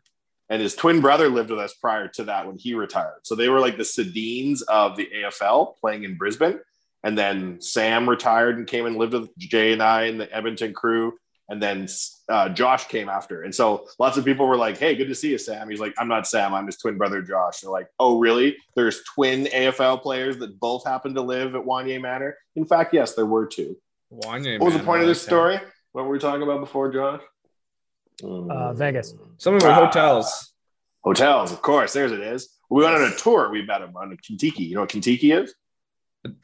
and his twin brother lived with us prior to that when he retired. So they were like the Sedins of the AFL playing in Brisbane. And then Sam retired and came and lived with Jay and I and the Edmonton crew. And then uh, Josh came after. And so lots of people were like, hey, good to see you, Sam. He's like, I'm not Sam. I'm his twin brother, Josh. They're like, oh, really? There's twin AFL players that both happen to live at Wanye Manor. In fact, yes, there were two. Wanye What was the point I of like this that. story? What were we talking about before, Josh? Uh, Vegas. Something with Ah. hotels. Hotels, of course. There's it is. We went on a tour. We met him on Contiki. You know what Contiki is?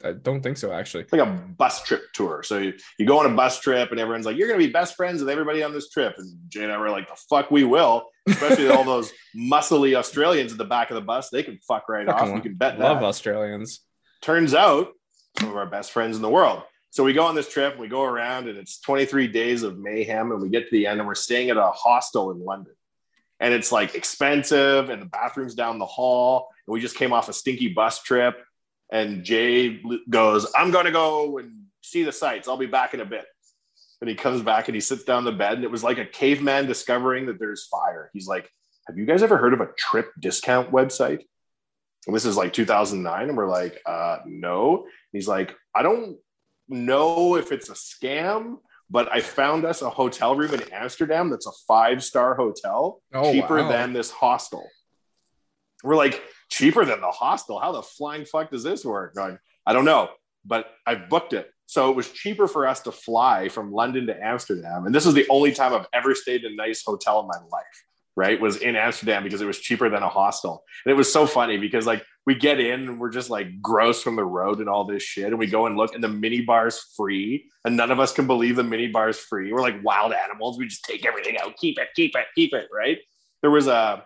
I don't think so, actually. It's like a bus trip tour. So you, you go on a bus trip, and everyone's like, "You're going to be best friends with everybody on this trip." And Jay and I were like, "The fuck we will!" Especially all those muscly Australians at the back of the bus. They can fuck right Fucking off. You can bet Love that. Australians. Turns out, some of our best friends in the world. So we go on this trip. We go around, and it's 23 days of mayhem. And we get to the end, and we're staying at a hostel in London. And it's like expensive, and the bathroom's down the hall. And we just came off a stinky bus trip. And Jay goes, I'm going to go and see the sights. I'll be back in a bit. And he comes back and he sits down the bed. And it was like a caveman discovering that there's fire. He's like, Have you guys ever heard of a trip discount website? And this is like 2009. And we're like, uh, No. And he's like, I don't know if it's a scam, but I found us a hotel room in Amsterdam that's a five star hotel, Oh, cheaper wow. than this hostel. We're like, cheaper than the hostel. How the flying fuck does this work? Going, I don't know, but I booked it. So it was cheaper for us to fly from London to Amsterdam. And this is the only time I've ever stayed in a nice hotel in my life, right? Was in Amsterdam because it was cheaper than a hostel. And it was so funny because like we get in and we're just like gross from the road and all this shit. And we go and look and the mini bar's free. And none of us can believe the mini bar's free. We're like wild animals. We just take everything out, keep it, keep it, keep it, right? There was a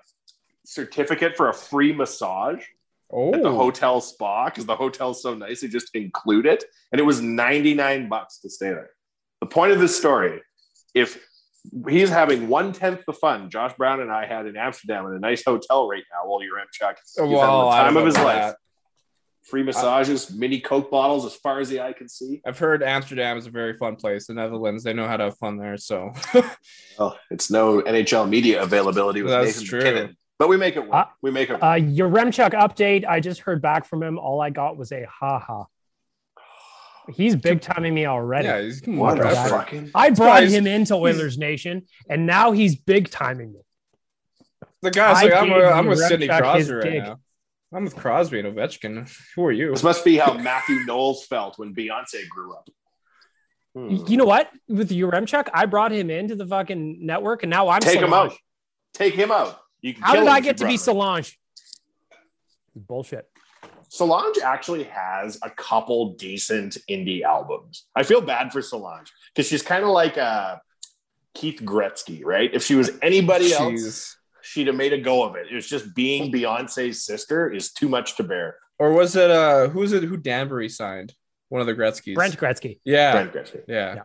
certificate for a free massage Oh, at the oh. hotel spa because the hotel's so nice. They just include it, and it was ninety nine bucks to stay there. The point of this story, if he's having one tenth the fun Josh Brown and I had in Amsterdam in a nice hotel right now, while you're in he's having Well, the time of his know life. Free massages, mini Coke bottles as far as the eye can see. I've heard Amsterdam is a very fun place. The Netherlands, they know how to have fun there. So Well, it's no NHL media availability with That's Nathan true. MacKinnon, but we make it work. Uh, we make it work. Uh, Yaremchuk update. I just heard back from him. All I got was a ha ha. He's big timing me already. yeah, he's what a fucking I brought guy's- him into Oilers Nation, and now he's big timing me. the guy's I like, I'm, gave with- I'm you with Sidney Crosby right gig. now. I'm with Crosby and Ovechkin. Who are you? this must be how Mathew Knowles felt when Beyonce grew up. Hmm. You know what? With Yaremchuk, I brought him into the fucking network, and now I'm Take him out. Take him out. You can How kill did I get to be. Solange? Bullshit. Solange actually has a couple decent indie albums. I feel bad for Solange because she's kind of like uh, Keith Gretzky, right? If she was anybody else, she'd have made a go of it. It was just being Beyonce's sister is too much to bear. Or was it uh who was it who Danbury signed? One of the Gretzky's. Brent Gretzky. Yeah. Brent Gretzky. Yeah. Yeah.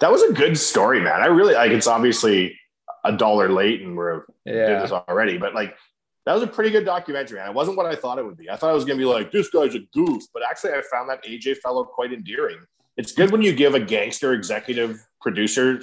That was a good story, man. I really like. It's obviously a dollar late, and we're did Yeah. this already, but like that was a pretty good documentary. And it wasn't what I thought it would be. I thought it was going to be like this guy's a goof, but actually, I found that AJ fellow quite endearing. It's good when you give a gangster executive producer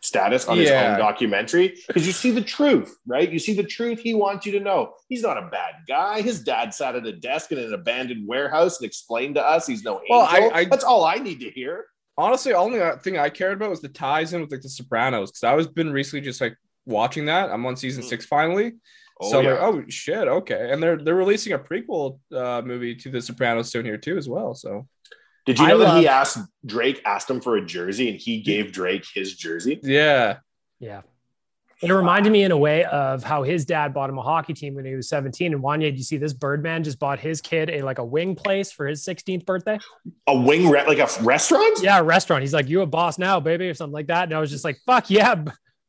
status on his Yeah. own documentary because you see the truth, right? You see the truth he wants you to know. He's not a bad guy. His dad sat at a desk in an abandoned warehouse and explained to us he's no angel. Well, I- I- That's all I need to hear. Honestly, the only thing I cared about was the ties in with like the Sopranos because I was been recently just like watching that. I'm on season six finally. Oh, so yeah. like, oh shit, okay. And they're they're releasing a prequel uh, movie to the Sopranos soon here too as well. So Did you I know that he asked Drake asked him for a jersey and he gave Drake his jersey? yeah, Yeah. It reminded me in a way of how his dad bought him a hockey team when he was 17. And Wanye, do you see this Birdman just bought his kid a like a wing place for his 16th birthday? A wing re- like a restaurant? Yeah, a restaurant. He's like, You a boss now, baby, or something like that. And I was just like, fuck yeah.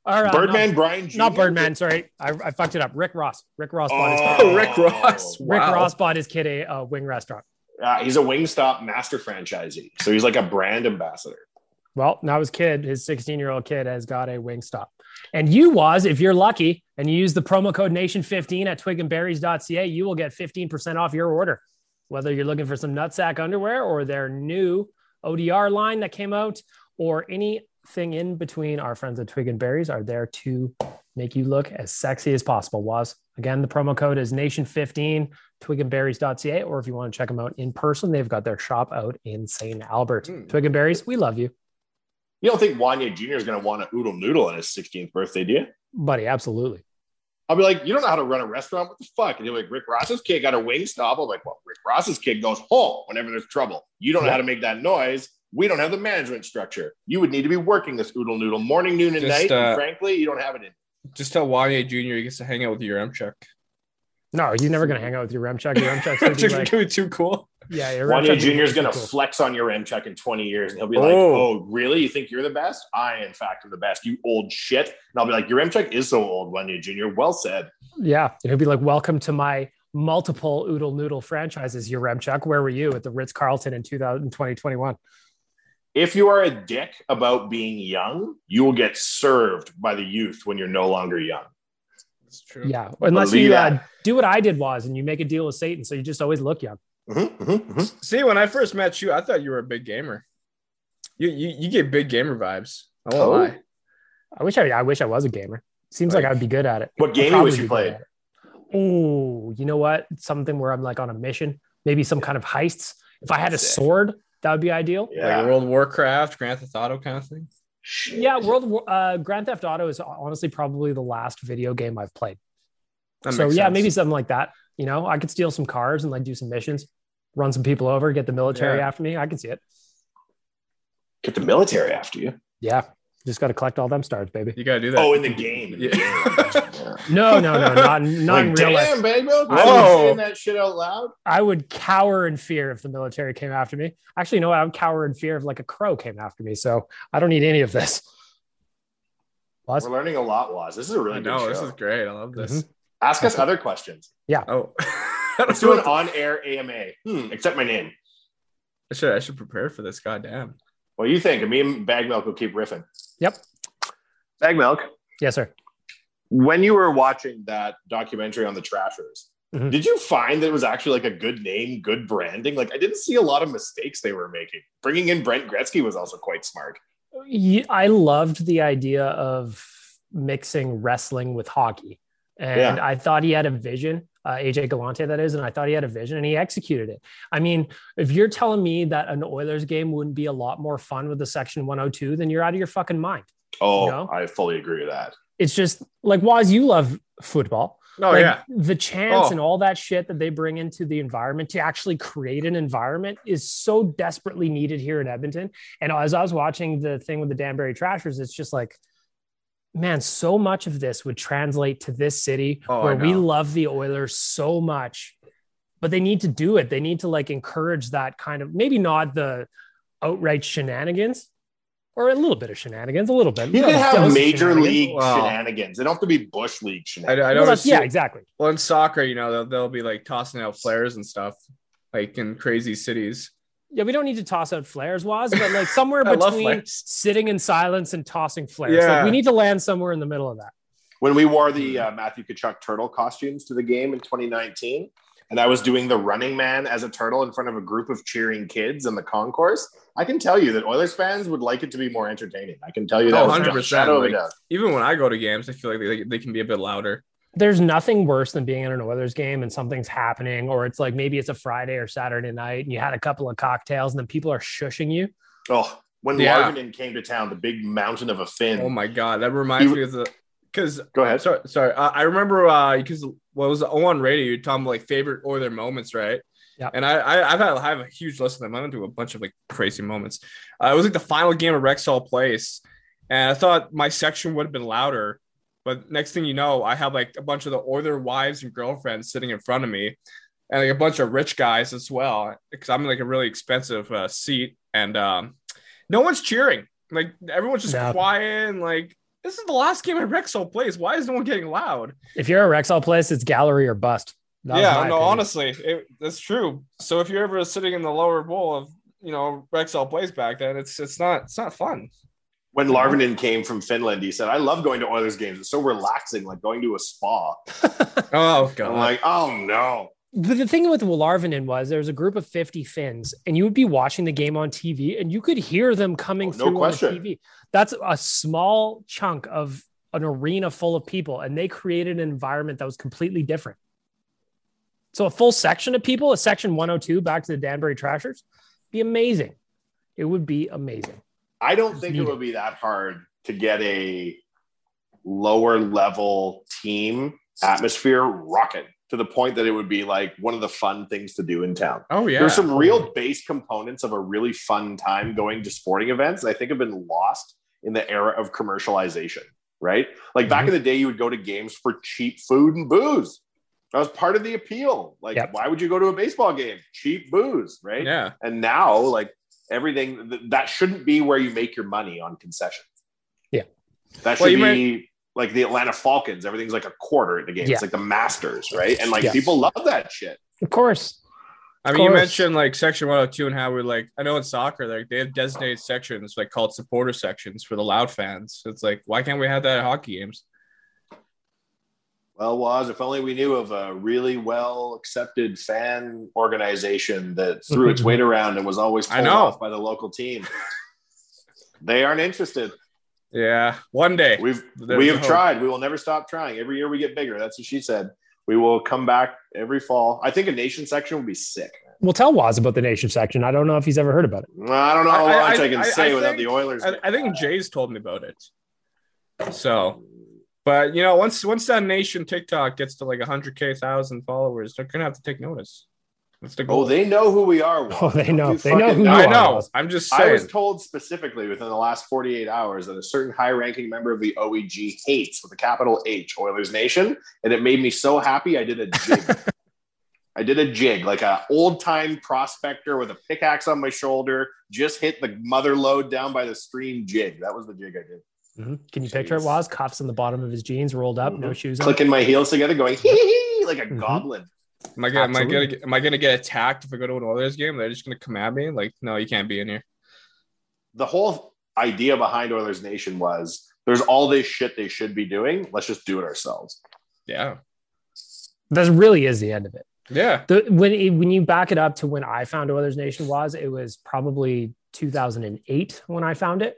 All right. Birdman not, Brian Jr. not Birdman, sorry. I, I fucked it up. Rick Ross. Rick Ross bought his Oh, Oh, Rick Ross. Rick Ross bought his kid a, a wing restaurant. Uh, he's a Wingstop master franchisee. So he's like a brand ambassador. Well, now his kid, his 16 year old kid, has got a wing stop. And you was, if you're lucky and you use the promo code Nation15 at twigandberries.ca, you will get 15% off your order. Whether you're looking for some nutsack underwear or their new ODR line that came out or anything in between, our friends at Twig and Berries are there to make you look as sexy as possible. Was again, the promo code is Nation15, twigandberries.ca, or if you want to check them out in person, they've got their shop out in St. Albert. Hmm. Twig and Berries, we love you. You don't think Wanye Jr. is going to want a oodle noodle on his 16th birthday, do you? Buddy, absolutely. I'll be like, you don't know how to run a restaurant? What the fuck? And you're like, Rick Ross's kid got a wing stop. I'm like, well, Rick Ross's kid goes home whenever there's trouble. You don't know how to make that noise. We don't have the management structure. You would need to be working this oodle noodle morning, noon, and Just, night. and uh, frankly, you don't have it in. just tell Wanye Jr. he gets to hang out with Yaremchuk. No, he's never going to hang out with Yaremchuk. Your Remchuk's going to be like, gonna be too cool. yeah, your Wanye Jr. is going to flex on Yaremchuk in 20 years, and he'll be like, Oh. "Oh, really? You think you're the best? I, in fact, am the best. You old shit." And I'll be like, "Yaremchuk is so old, Wanye Jr. Well said." Yeah. And he'll be like, welcome to my multiple Oodle Noodle franchises, Yaremchuk. Where were you at the Ritz Carlton in 2000, 2021? If you are a dick about being young, you will get served by the youth when you're no longer young. It's true. Yeah. Unless Believe you uh, do what I did was and you make a deal with Satan. So you just always look young. Mhm, mhm, mhm. See, when I first met you, I thought you were a big gamer. You you, you get big gamer vibes. I won't Oh. lie. I wish I, I wish I was a gamer. Seems like, Like- I'd be good at it. What I'd gaming was you be played? Oh, you know what? Something where I'm like on a mission, maybe some kind of heists. If I had a sword, that would be ideal. Yeah. Like World Warcraft, Grand Theft Auto kind of thing. Shit. Yeah, World War, uh, Grand Theft Auto is honestly probably the last video game I've played. That so yeah, sense. maybe something like that. You know, I could steal some cars and like do some missions, run some people over, get the military Yeah. after me. I can see it. Get the military after you. Yeah, just got to collect all them stars, baby. you gotta do that. Oh, in the game. In the Yeah. game. No, no, no, not not in Like, real life. damn, baby. Whoa. Whoa. saying that shit out loud. I would cower in fear if the military came after me. Actually, you know what? I would cower in fear if like a crow came after me. So I don't need any of this. Was We're learning a lot, Waz. This is a really I good know show. this is great. I love this. Ask us other questions. Yeah. Oh, Let's do an on-air AMA. Hmm, accept my name. I should I should prepare for this. Goddamn. What do you think? Me and Bag Milk will keep riffing. Yep. Bag Milk, yes, sir. when you were watching that documentary on the Trashers, Mhm. did you find that it was actually like a good name, good branding? Like I didn't see a lot of mistakes they were making. Bringing in Brent Gretzky was also quite smart. Ye- I loved the idea of mixing wrestling with hockey. And Yeah. I thought he had a vision, uh, AJ Galante, that is. And I thought he had a vision and he executed it. I mean, if you're telling me that an Oilers game wouldn't be a lot more fun with the Section 102, then you're out of your fucking mind. Oh, No. I fully agree with that. It's just like, Waz, you love football. Oh like, yeah. the chance Oh. and all that shit that they bring into the environment to actually create an environment is so desperately needed here in Edmonton. And as I was watching the thing with the Danbury Trashers, it's just like, man, so much of this would translate to this city Oh, where we love the Oilers so much, but they need to do it. They need to like encourage that kind of maybe not the outright shenanigans. Or a little bit of shenanigans, a little bit. You can have major shenanigans. league Wow. shenanigans. They don't have to be bush league I, shenanigans. I Well, know. that's- yeah, exactly. Well, in soccer, you know, they'll, they'll be like tossing out flares and stuff, like in crazy cities. Yeah, we don't need to toss out flares, Waz, but like somewhere between sitting in silence and tossing flares. Yeah. Like we need to land somewhere in the middle of that. when we wore the uh, Matthew Tkachuk turtle costumes to the game in 2019, and I was doing the running man as a turtle in front of a group of cheering kids in the concourse, I can tell you that Oilers fans would like it to be more entertaining. I can tell you that. Oh, 100%. shadow of a Like, even when I go to games, I feel like they, they can be a bit louder. There's nothing worse than being at an Oilers game and something's happening, or it's like maybe it's a Friday or Saturday night and you had a couple of cocktails and then people are shushing you. Oh, when Yeah. Larvinen came to town, the big mountain of a fin. Oh my god, that reminds You- me of the because Go ahead. sorry, sorry. I, I remember uh because what was on radio, you talking about like favorite Oiler moments, right? Yeah. And I, I I've had I have a huge list of them. I went to a bunch of like crazy moments. Uh, it was like the final game of Rexall Place, and I thought my section would have been louder, but next thing you know, I have like a bunch of the Oiler wives and girlfriends sitting in front of me, and like a bunch of rich guys as well, because I'm in like a really expensive uh, seat, and um, no one's cheering. Like everyone's just No. quiet and like this is the last game at Rexall Place. Why is no one getting loud? If you're a Rexall place, it's gallery or bust. That yeah, no, opinion. honestly, it, that's true. So if you're ever sitting in the lower bowl of you know Rexall Place back then, it's it's not it's not fun. When Larvinen came from Finland, he said, I love going to Oilers games. It's so relaxing, like going to a spa. Oh I'm god, like, oh no. But the thing with Larvinen was there was a group of 50 Finns, and you would be watching the game on TV, and you could hear them coming Oh, no through question. on the TV. That's a small chunk of an arena full of people, and they created an environment that was completely different. So a full section of people, a section 102 back to the Danbury Trashers, be amazing. It would be amazing. I don't think it would be that hard to get a lower level team atmosphere rocking to the point that it would be like one of the fun things to do in town. oh yeah, There's some real base components of a really fun time going to sporting events that I think have been lost in the era of commercialization, right? Like back mm-hmm. in the day, you would go to games for cheap food and booze. That was part of the appeal. Like, Yep. why would you go to a baseball game? Cheap booze, right? yeah. And now, like everything th- that shouldn't be where you make your money on concessions. Yeah. That should Well, you be like the Atlanta Falcons. Everything's like a quarter in the game. Yeah. It's like the Masters, right? And like Yeah. people love that shit. Of course. I Of mean, you mentioned like section 102 and how we're like, I know in soccer, like they have designated sections like called supporter sections for the loud fans. It's like, why can't we have that at hockey games? Well, Waz, if only we knew of a really well accepted fan organization that threw its weight around and was always I pulled know. off by the local team. they aren't interested. Yeah, one day. We've There's we have hope. tried. We will never stop trying. Every year we get bigger. That's what she said. We will come back every fall. I think a nation section would be sick. We'll tell Waz about the nation section. I don't know if he's ever heard about it. I don't know how I- I- much I, can I- say I without think- the Oilers. I, I think Jay's told me about it. So, but you know, once once that nation TikTok gets to like 100k thousand followers, they're gonna have to take notice. That's the goal. oh, they know who we are. Oh, they know. You They know who you I are. know. Waz. I'm just I was told specifically within the last 48 hours that a certain high ranking member of the OEG hates with a capital H Oilers Nation. And it made me so happy I did a jig. I did a jig, like a old time prospector with a pickaxe on my shoulder, just hit the mother load down by the stream jig. That was the jig I did. Mhm. Can you picture it, Jeez. Waz? Cuffs on the bottom of his jeans, rolled up, no Mhm. shoes on. Clicking my heels together, going hee hee hee, like a Mhm. goblin. am I gonna am I gonna get, am I gonna get attacked if I go to an Oilers game? They're just gonna come at me like, no, you can't be in here. The whole idea behind Oilers Nation was there's all this shit they should be doing. Let's just do it ourselves. Yeah, That really is the end of it. yeah. The, when it, when you back it up to when I found Oilers Nation was, it was probably 2008 when I found it.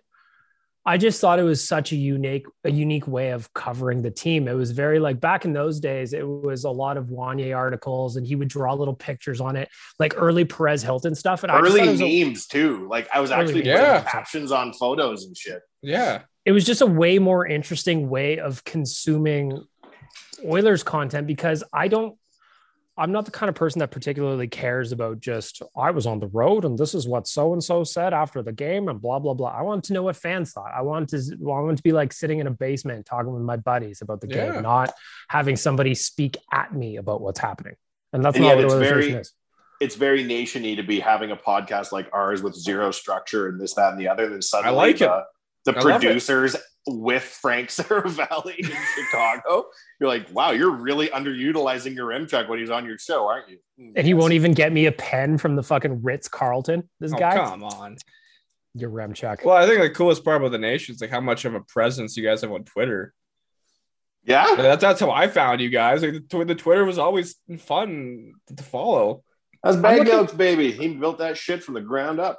I just thought it was such a unique a unique way of covering the team. It was very like back in those days, it was a lot of Wanye articles, and he would draw little pictures on it, like early Perez Hilton stuff. And I Early thought it was, a, memes too. Like I was actually memes. putting Yeah. captions on photos and shit. Yeah, it was just a way more interesting way of consuming Oilers content because I don't I'm not the kind of person that particularly cares about just I was on the road and this is what so and so said after the game and blah blah blah. I want to know what fans thought. I want to I wanted to be like sitting in a basement talking with my buddies about the Yeah. game, not having somebody speak at me about what's happening. And that's And not yet what it's very- is. It's very nationy to be having a podcast like ours with zero structure and this, that, and the other. Then suddenly I like the, it. the I producers with Frank Saravalli in Chicago, you're like, wow, you're really underutilizing Yaremchuk when he's on your show, aren't you? Hmm, And he won't even get me a pen from the fucking Ritz Carlton. This oh, guy, come on. Yaremchuk. Well, I think the coolest part about the nation is like how much of a presence you guys have on Twitter. Yeah, that's that's how I found you guys. Like the, the Twitter was always fun to follow. That's Bag Notes, baby. He built that shit from the ground up.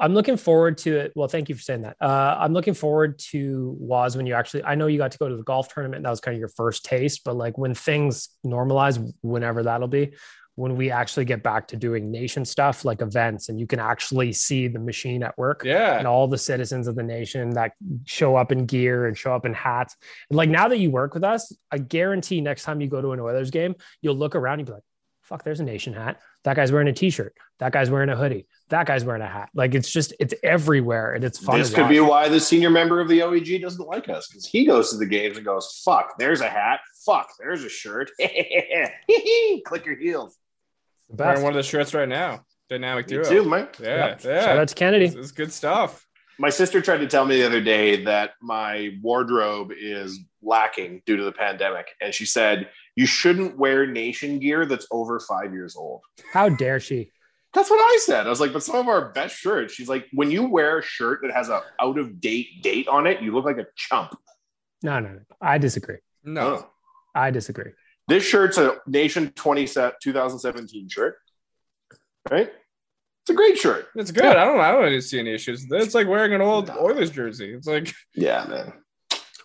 I'm looking forward to it. Well, thank you for saying that. Uh, I'm looking forward to Waz when you actually. I know you got to go to the golf tournament. That was kind of your first taste, but like when things normalize, whenever that'll be, when we actually get back to doing nation stuff like events, and you can actually see the machine at work. Yeah, and all the citizens of the nation that show up in gear and show up in hats. And like now that you work with us, I guarantee next time you go to an Oilers game, you'll look around and be like, "Fuck, there's a nation hat." That guy's wearing a t-shirt. That guy's wearing a hoodie. That guy's wearing a hat. Like it's just it's everywhere and it's fun. This could watch. be why the senior member of the OEG doesn't like us because he goes to the games and goes, "Fuck, there's a hat. Fuck, there's a shirt. Click your heels." Wearing one of the shirts right now. Dynamic duo. too, man. Yeah, yep. yeah. Shout out to Kennedy. It's, it's good stuff. My sister tried to tell me the other day that my wardrobe is lacking due to the pandemic, and she said you shouldn't wear nation gear that's over five years old. How dare she? That's what I said. I was like, but some of our best shirts. She's like, when you wear a shirt that has a out of date date on it, you look like a chump. No, no, no. I disagree. No, oh. I disagree. This shirt's a Nation 20 set 2017 shirt. Right? It's a great shirt. It's good. Yeah. I don't I don't see any issues. It's like wearing an old Oilers jersey. It's like Yeah, man.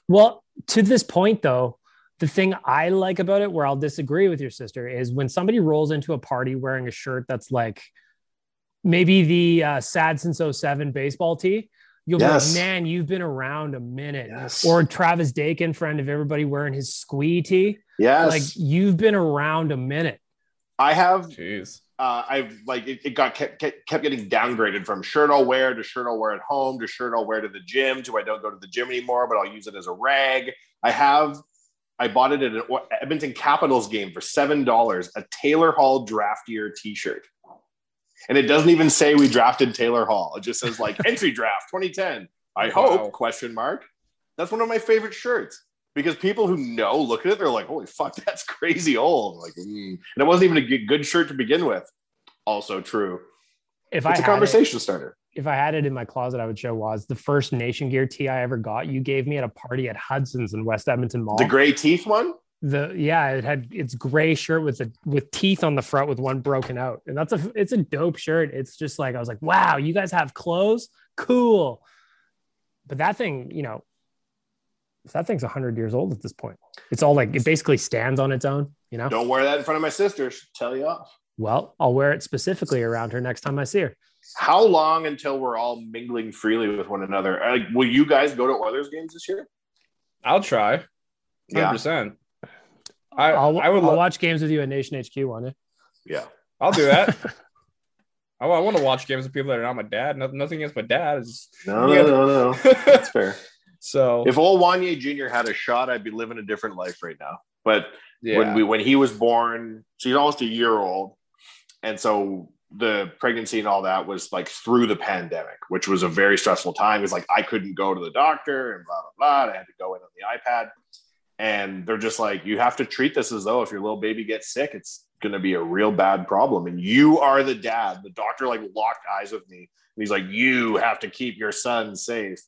Well, to this point though, the thing I like about it, where I'll disagree with your sister, is when somebody rolls into a party wearing a shirt that's like maybe the uh, sad since 07 baseball tee. You'll yes. be like, man, you've been around a minute. Yes. Or Travis Dakin, friend of everybody wearing his squee tee. Yes. Like you've been around a minute. I have. Jeez. Uh, I've like it, it got kept, kept, kept getting downgraded from shirt I'll wear to shirt I'll wear at home to shirt I'll wear to the gym to I don't go to the gym anymore, but I'll use it as a rag. I have I bought it at an Edmonton Capitals game for seven dollars, a Taylor Hall draft year T-shirt, and it doesn't even say we drafted Taylor Hall. It just says like entry draft 2010. I hope wow. question mark. That's one of my favorite shirts because people who know look at it, they're like, "Holy fuck, that's crazy old!" Like, mm. and it wasn't even a good shirt to begin with. Also true. If it's I a conversation it, starter if I had it in my closet, I would show was the first Nation Gear tee I ever got. You gave me at a party at Hudson's in West Edmonton Mall. The gray teeth one. The yeah, it had its gray shirt with the with teeth on the front with one broken out, and that's a it's a dope shirt. It's just like I was like, wow, you guys have clothes, cool. But that thing, you know, that thing's hundred years old at this point. It's all like it basically stands on its own. You know, don't wear that in front of my sister. She'll tell you off. Well, I'll wear it specifically around her next time I see her how long until we're all mingling freely with one another? Like, will you guys go to Oilers games this year? I'll try. 100%. Yeah. I, I'll, I would I'll lo- watch games with you at Nation HQ, want it? Yeah. I'll do that. I, I want to watch games with people that are not my dad. Nothing, nothing against my dad. It's, no, no, no, no. That's fair. So if old Wanye Jr. had a shot, I'd be living a different life right now. But yeah. when we when he was born, so he's almost a year old, and so the pregnancy and all that was like through the pandemic, which was a very stressful time. It's like I couldn't go to the doctor and blah blah blah. I had to go in on the iPad, and they're just like, you have to treat this as though if your little baby gets sick, it's going to be a real bad problem, and you are the dad. The doctor like locked eyes with me, and he's like, you have to keep your son safe.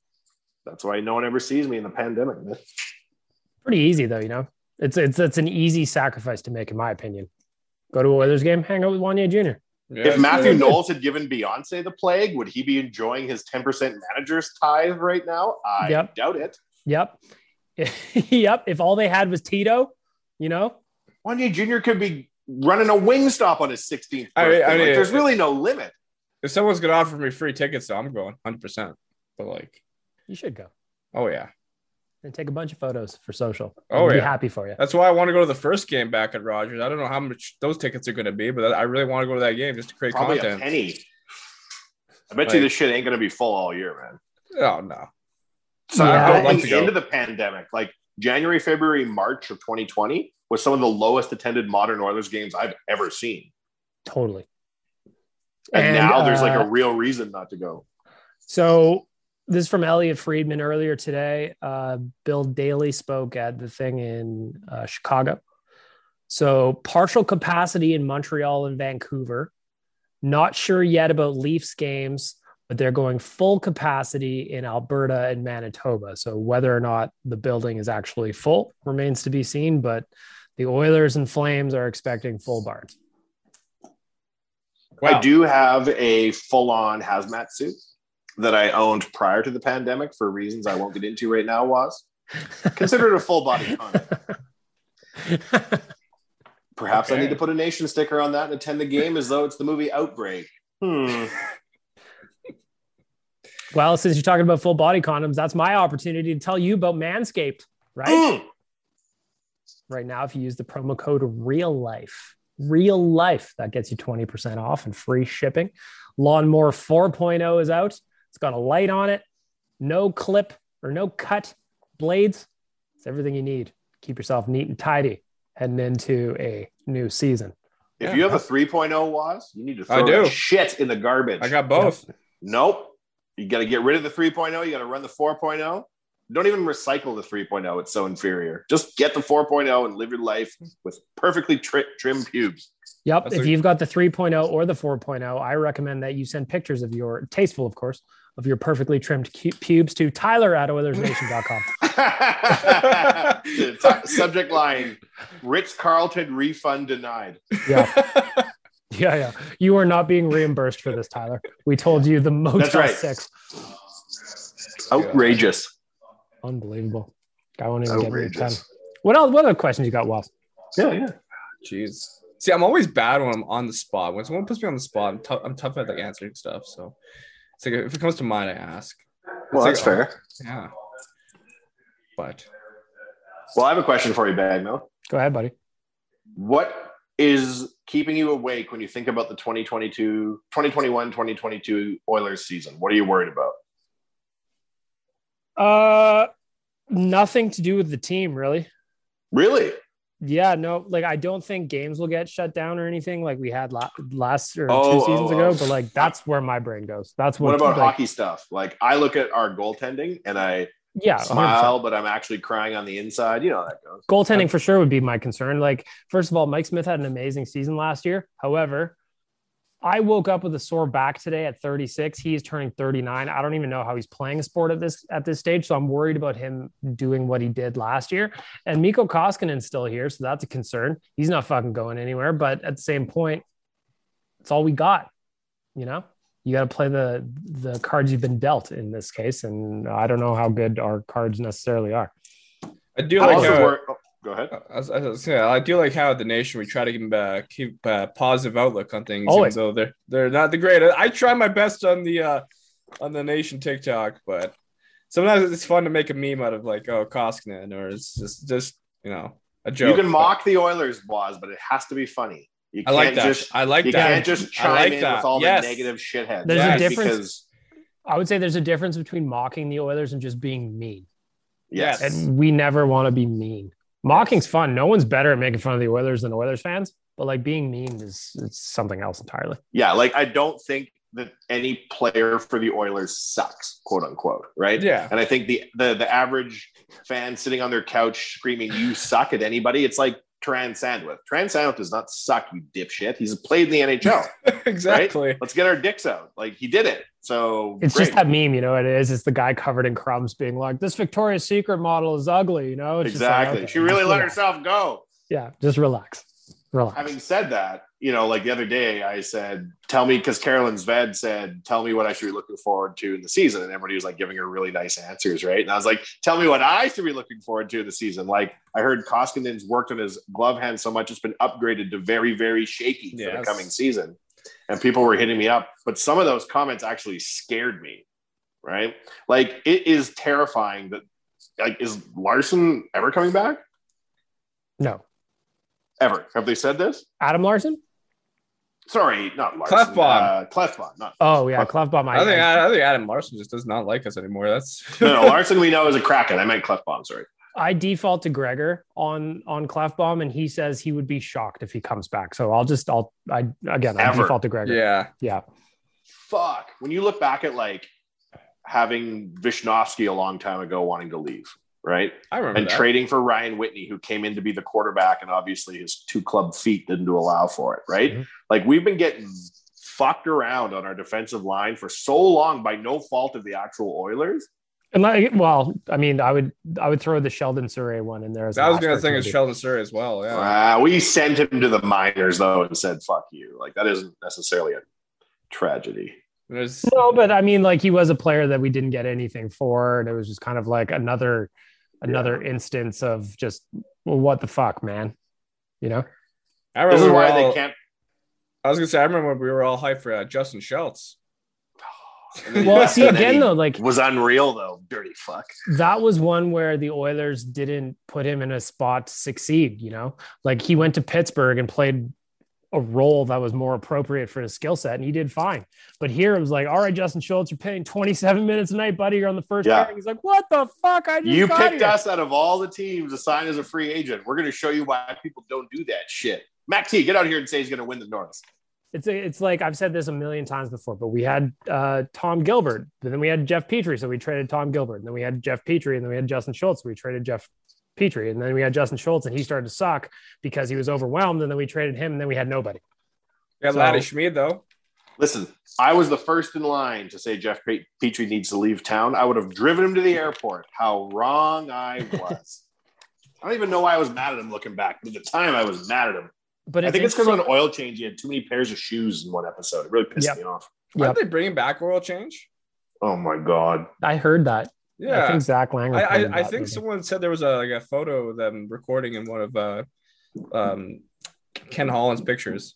That's why no one ever sees me in the pandemic. Pretty easy though, you know. It's it's it's an easy sacrifice to make, in my opinion. Go to a Oilers game, hang out with Wanye Jr. Yeah, if Mathew Knowles had given Beyonce the plague, would he be enjoying his 10% manager's tithe right now? I yep. doubt it. Yep. yep. If all they had was Tito, you know, Wanye Jr. could be running a wing stop on his 16th. I mean, I mean, like, there's really no limit. If someone's going to offer me free tickets, so I'm going 100%. But like, you should go. Oh, yeah and take a bunch of photos for social. Oh, yeah. Be happy for you. That's why I want to go to the first game back at Rogers. I don't know how much those tickets are going to be, but I really want to go to that game just to create Probably content. A penny. I bet like, you this shit ain't going to be full all year, man. Oh no. So yeah, going into the pandemic, like January, February, March of 2020 was some of the lowest attended modern Oilers games I've ever seen. Totally. And, and now uh, there's like a uh, real reason not to go. So this is from Elliotte Friedman earlier today. Uh, Bill Daly spoke at the thing in uh, Chicago. So, partial capacity in Montreal and Vancouver. Not sure yet about Leafs games, but they're going full capacity in Alberta and Manitoba. So whether or not the building is actually full remains to be seen, but the Oilers and Flames are expecting full bars. Wow. I do have a full on hazmat suit that I owned prior to the pandemic for reasons I won't get into right now, was considered a full body condom. Perhaps okay. I need to put a nation sticker on that and attend the game as though it's the movie Outbreak. Hmm. Well, since you're talking about full body condoms, that's my opportunity to tell you about Manscaped, right? Mm. Right now, if you use the promo code Real Life, Real Life, that gets you 20% off and free shipping. Lawnmower 4.0 is out. It's got a light on it, no clip or no cut blades. It's everything you need. Keep yourself neat and tidy heading into a new season. If yeah. you have a 3.0 Waz, you need to throw I do. shit in the garbage. I got both. Nope. You got to get rid of the 3.0. You got to run the 4.0. Don't even recycle the 3.0. It's so inferior. Just get the 4.0 and live your life with perfectly tri- trimmed pubes. Yep. That's if a- you've got the 3.0 or the 4.0, I recommend that you send pictures of your tasteful, of course, of your perfectly trimmed pubes to Tyler at OilersNation.com. Subject line Ritz Carlton refund denied. Yeah. Yeah, yeah. You are not being reimbursed for this, Tyler. We told you the Motel right. 6. Outrageous. Unbelievable. I won't even Outrageous. get me 10. What else? What other questions you got, Walt? Yeah, yeah. Jeez. See, I'm always bad when I'm on the spot. When someone puts me on the spot, I'm, tough. I'm tough at like answering stuff. So it's like if it comes to mind, I ask. It's well, that's like, fair. Oh, yeah. But well, I have a question for you, Bagno. Go ahead, buddy. What is keeping you awake when you think about the 2022, 2021, 2022 Oilers season? What are you worried about? Uh, nothing to do with the team, really. Really? Yeah, no, like I don't think games will get shut down or anything like we had last, last or oh, two seasons oh, ago. Oh. But like that's where my brain goes. That's what. What about like, hockey stuff? Like I look at our goaltending and I yeah smile, 100%. but I'm actually crying on the inside. You know how that goes. Goaltending for sure would be my concern. Like first of all, Mike Smith had an amazing season last year. However, I woke up with a sore back today at 36. He's turning 39. I don't even know how he's playing a sport at this at this stage. So I'm worried about him doing what he did last year. And Mikko Koskinen's still here, so that's a concern. He's not fucking going anywhere. But at the same point, it's all we got. You know, you got to play the the cards you've been dealt in this case, and I don't know how good our cards necessarily are. I do like how, Go ahead. As, as, yeah, I do like how the nation we try to keep, uh, keep a positive outlook on things, Always. even though they're they're not the great. I try my best on the uh, on the nation TikTok, but sometimes it's fun to make a meme out of like oh Koskinen, or it's just just you know a joke. You can mock the Oilers, Boz, but it has to be funny. You can't I like that. Just, I like you that. You can't just chime like in that. with all yes. the negative shitheads. There's yes. a difference. Because... I would say there's a difference between mocking the Oilers and just being mean. Yes. And we never want to be mean. Mocking's fun. No one's better at making fun of the Oilers than the Oilers fans, but like being mean is it's something else entirely. Yeah, like I don't think that any player for the Oilers sucks, quote unquote, right? Yeah. And I think the the the average fan sitting on their couch screaming "You suck" at anybody, it's like Terran Sandwith. Terran Sandwith does not suck, you dipshit. He's played in the NHL. exactly. Right? Let's get our dicks out. Like he did it. So it's great. just that meme, you know. It is. It's the guy covered in crumbs, being like, "This Victoria's Secret model is ugly," you know. It's exactly. Like, okay, she really let relax. herself go. Yeah, just relax. Relax. Having said that, you know, like the other day, I said, "Tell me," because Carolyn Zved said, "Tell me what I should be looking forward to in the season," and everybody was like giving her really nice answers, right? And I was like, "Tell me what I should be looking forward to in the season." Like I heard Koskinen's worked on his glove hand so much it's been upgraded to very, very shaky yes. for the coming season and people were hitting me up. But some of those comments actually scared me, right? Like it is terrifying that like is Larsson ever coming back? No. Ever. Have they said this? Adam Larsson? Sorry, not Larsson. Klefbom. Uh, Klefbom. Not oh yeah, Klefbom. I, I think I, I, think Adam Larsson just does not like us anymore. That's no, no Larsson. We know is a Kraken. I meant Klefbom. Sorry. I default to Gregor on on Klefbom, and he says he would be shocked if he comes back. So I'll just I'll I again I default to Gregor. Yeah, yeah. Fuck. When you look back at like having Visnovsky a long time ago wanting to leave, right? I remember and that. trading for Ryan Whitney, who came in to be the quarterback, and obviously his two club feet didn't allow for it, right? Mm-hmm. Like we've been getting fucked around on our defensive line for so long by no fault of the actual Oilers. And like, well, I mean, I would I would throw the Sheldon Souray one in there. As I was gonna think it's Sheldon Souray as well. Yeah, uh, we sent him to the minors though and said "fuck you." Like that isn't necessarily a tragedy. There's... No, but I mean, like he was a player that we didn't get anything for, and it was just kind of like another another yeah. instance of just well, what the fuck, man. You know, I remember this is why all, they can't. I was gonna say, I remember when we were all hyped for uh, Justin Schultz. well, see again though, like was unreal though. Dirty fuck. That was one where the Oilers didn't put him in a spot to succeed. You know, like he went to Pittsburgh and played a role that was more appropriate for his skill set, and he did fine. But here it was like, all right, Justin Schultz, you're paying 27 minutes a night, buddy. You're on the first yeah. He's like, what the fuck? I you picked here. us out of all the teams to sign as a free agent. We're going to show you why people don't do that shit. Mac T, get out here and say he's going to win the Norris. It's a, it's like I've said this a million times before, but we had uh, Tom Gilbert, but then we had Jeff Petry, so we traded Tom Gilbert, and then we had Jeff Petry, and then we had Justin Schultz, so we traded Jeff Petry, and then we had Justin Schultz, and he started to suck because he was overwhelmed, and then we traded him, and then we had nobody. Yeah, so, Laddie Smid though. Listen, I was the first in line to say Jeff Petry needs to leave town. I would have driven him to the airport. How wrong I was. I don't even know why I was mad at him looking back. But at the time, I was mad at him. But I think it's because on oil change, he had too many pairs of shoes in one episode. It really pissed yep. me off. Why yep. did they bring him back oil change? Oh my god! I heard that. Yeah, I think Zach Langer. I, I, I think movie. someone said there was a like a photo of them recording in one of uh, um, Ken Holland's pictures.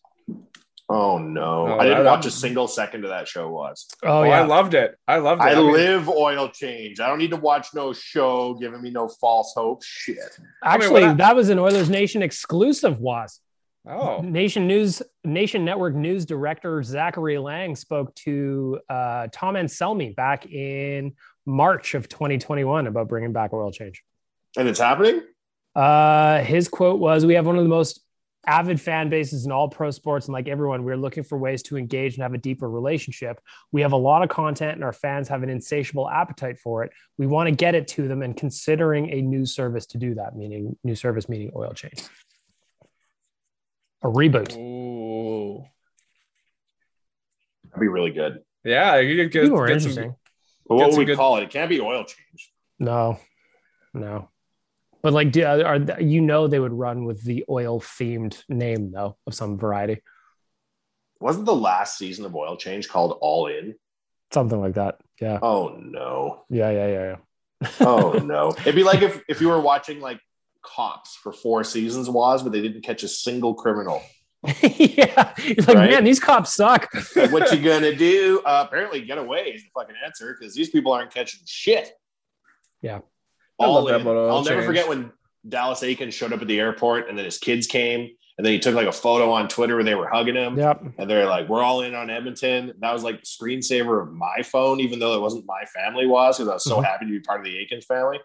Oh no! Oh, I didn't watch a single second of that show. Was oh, oh yeah, I loved it. I loved it. I, I mean, live oil change. I don't need to watch no show giving me no false hope. Shit. Actually, I mean, that was an Oilers Nation exclusive. Was Oh, Nation News, Nation Network News Director Zachary Laing spoke to uh, Tom Anselmi back in March of 2021 about bringing back oil change. And it's happening. Uh, his quote was, "We have one of the most avid fan bases in all pro sports, and like everyone, we're looking for ways to engage and have a deeper relationship. We have a lot of content, and our fans have an insatiable appetite for it. We want to get it to them, and considering a new service to do that, meaning new service, meaning oil change." a reboot. Ooh. That'd be really good. Yeah, you could more interesting. Some, but what would we good... call it? It can't be oil change. No, no. But like, do, are you know they would run with the oil themed name though of some variety? Wasn't the last season of Oil Change called All In? Something like that. Yeah. Oh no. Yeah, yeah, yeah, yeah. oh no. It'd be like if if you were watching like cops for four seasons was, but they didn't catch a single criminal. yeah, He's like, right? man, these cops suck. what you gonna do? Uh, apparently, get away is the fucking answer because these people aren't catching shit. Yeah, all in. I'll never forget when Dallas Eakins showed up at the airport, and then his kids came, and then he took like a photo on Twitter where they were hugging him. Yep. And they're like, "We're all in on Edmonton." That was like the screensaver of my phone, even though it wasn't my family was, because I was so mm-hmm. happy to be part of the Eakins family.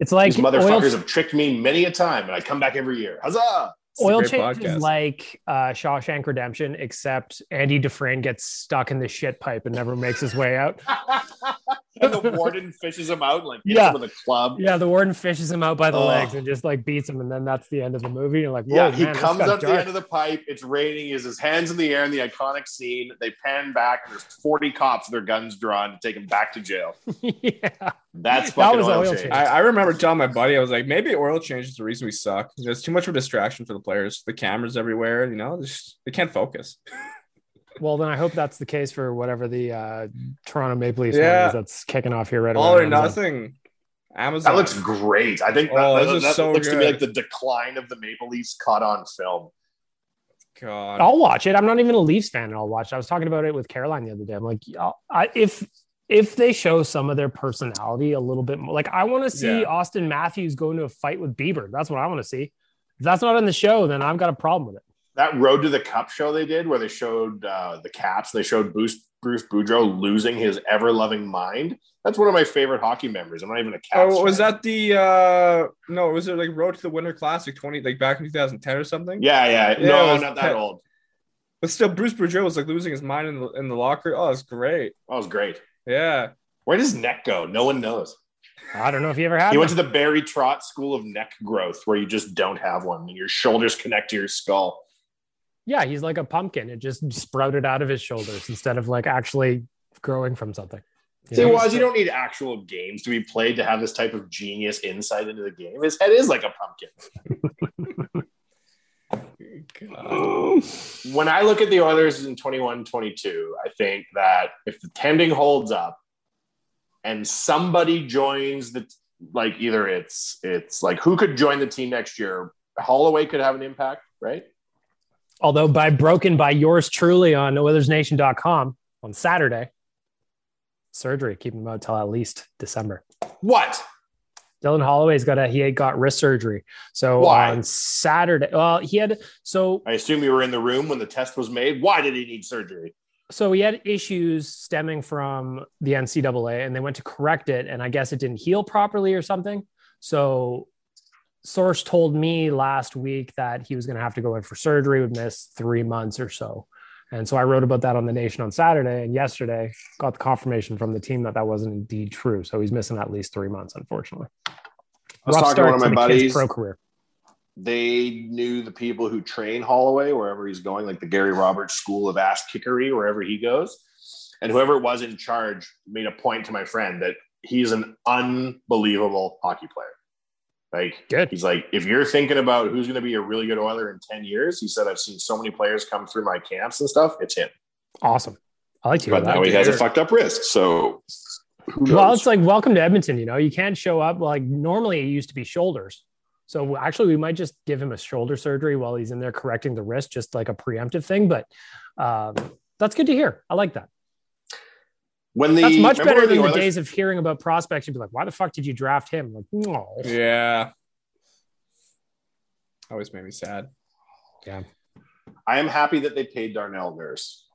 It's like These motherfuckers oil... have tricked me many a time, and I come back every year. Huzzah! It's oil change podcast. is like uh, Shawshank Redemption, except Andy Dufresne gets stuck in the shit pipe and never makes his way out. and the warden fishes him out, like yeah. with a club. Yeah, the warden fishes him out by the oh. legs and just like beats him, and then that's the end of the movie. You're like, yeah, he man, comes up dark. the end of the pipe. It's raining. He has his hands in the air in the iconic scene. They pan back, and there's 40 cops with their guns drawn to take him back to jail. yeah, that's fucking that oil, oil change. change. I, I, remember telling my buddy, I was like, maybe oil change is the reason we suck. There's too much of a distraction for the players. The cameras everywhere, you know, just, they can't focus. Well, then I hope that's the case for whatever the uh, Toronto Maple Leafs yeah. is that's kicking off here right away. All or nothing. Amazon. That looks great. I think oh, that, that, that so looks good. to me like the decline of the Maple Leafs caught on film. God, I'll watch it. I'm not even a Leafs fan, and I'll watch. It. I was talking about it with Caroline the other day. I'm like, I, if if they show some of their personality a little bit more, like I want to see yeah. Auston Matthews go into a fight with Bieber. That's what I want to see. If that's not in the show, then I've got a problem with it that road to the cup show they did where they showed uh, the caps they showed bruce bruce boudreau losing his ever loving mind. That's one of my favorite hockey memories. I'm not even a cap oh was fan. that the uh no was it like road to the winter classic 20 like back in 2010 or something? Yeah yeah, yeah no not that old. But still bruce boudreau was like losing his mind in the, in the locker. Oh it's great. That was great. Yeah. Where does neck go? No one knows. I don't know if you ever had. He one. went to the Barry Trotz School of Neck Growth, where you just don't have one, and your shoulders connect to your skull. Yeah, he's like a pumpkin. It just sprouted out of his shoulders instead of like actually growing from something. You See, know? Waz, you don't need actual games to be played to have this type of genius insight into the game. His head is like a pumpkin. when I look at the Oilers in 21 22, I think that if the tending holds up and somebody joins the like either it's it's like who could join the team next year, Holloway could have an impact, right? Although by broken by yours truly on OilersNation.com on Saturday, surgery keeping him out till at least December. What? Dylan Holloway's got a he got wrist surgery. So Why? on Saturday, well, he had so I assume you were in the room when the test was made. Why did he need surgery? so he had issues stemming from the NCAA, and they went to correct it, and I guess it didn't heal properly or something. So source told me last week that he was going to have to go in for surgery, would miss three months or so. And so I wrote about that on the Nation on Saturday, and yesterday got the confirmation from the team that that wasn't indeed true. So he's missing at least three months, unfortunately. I was Rough talking to one of my buddies. Pro career. they knew the people who train Holloway wherever he's going, like the Gary Roberts School of Ass Kickery, wherever he goes. And whoever was in charge made a point to my friend that he's an unbelievable hockey player. Like, Good. he's like, if you're thinking about who's going to be a really good Oiler in 10 years, he said, I've seen so many players come through my camps and stuff. It's him. Awesome. I like to hear But that. now he has a fucked up wrist. So? Well, it's like welcome to Edmonton. You know, you can't show up like normally. It used to be shoulders. So actually, we might just give him a shoulder surgery while he's in there correcting the wrist, just like a preemptive thing. But um, that's good to hear. I like that. When the That's much better than the Oilers- days of hearing about prospects. You'd be like, "Why the fuck did you draft him?" Like, no. Yeah. Always made me sad. Yeah. I am happy that they paid Darnell Nurse.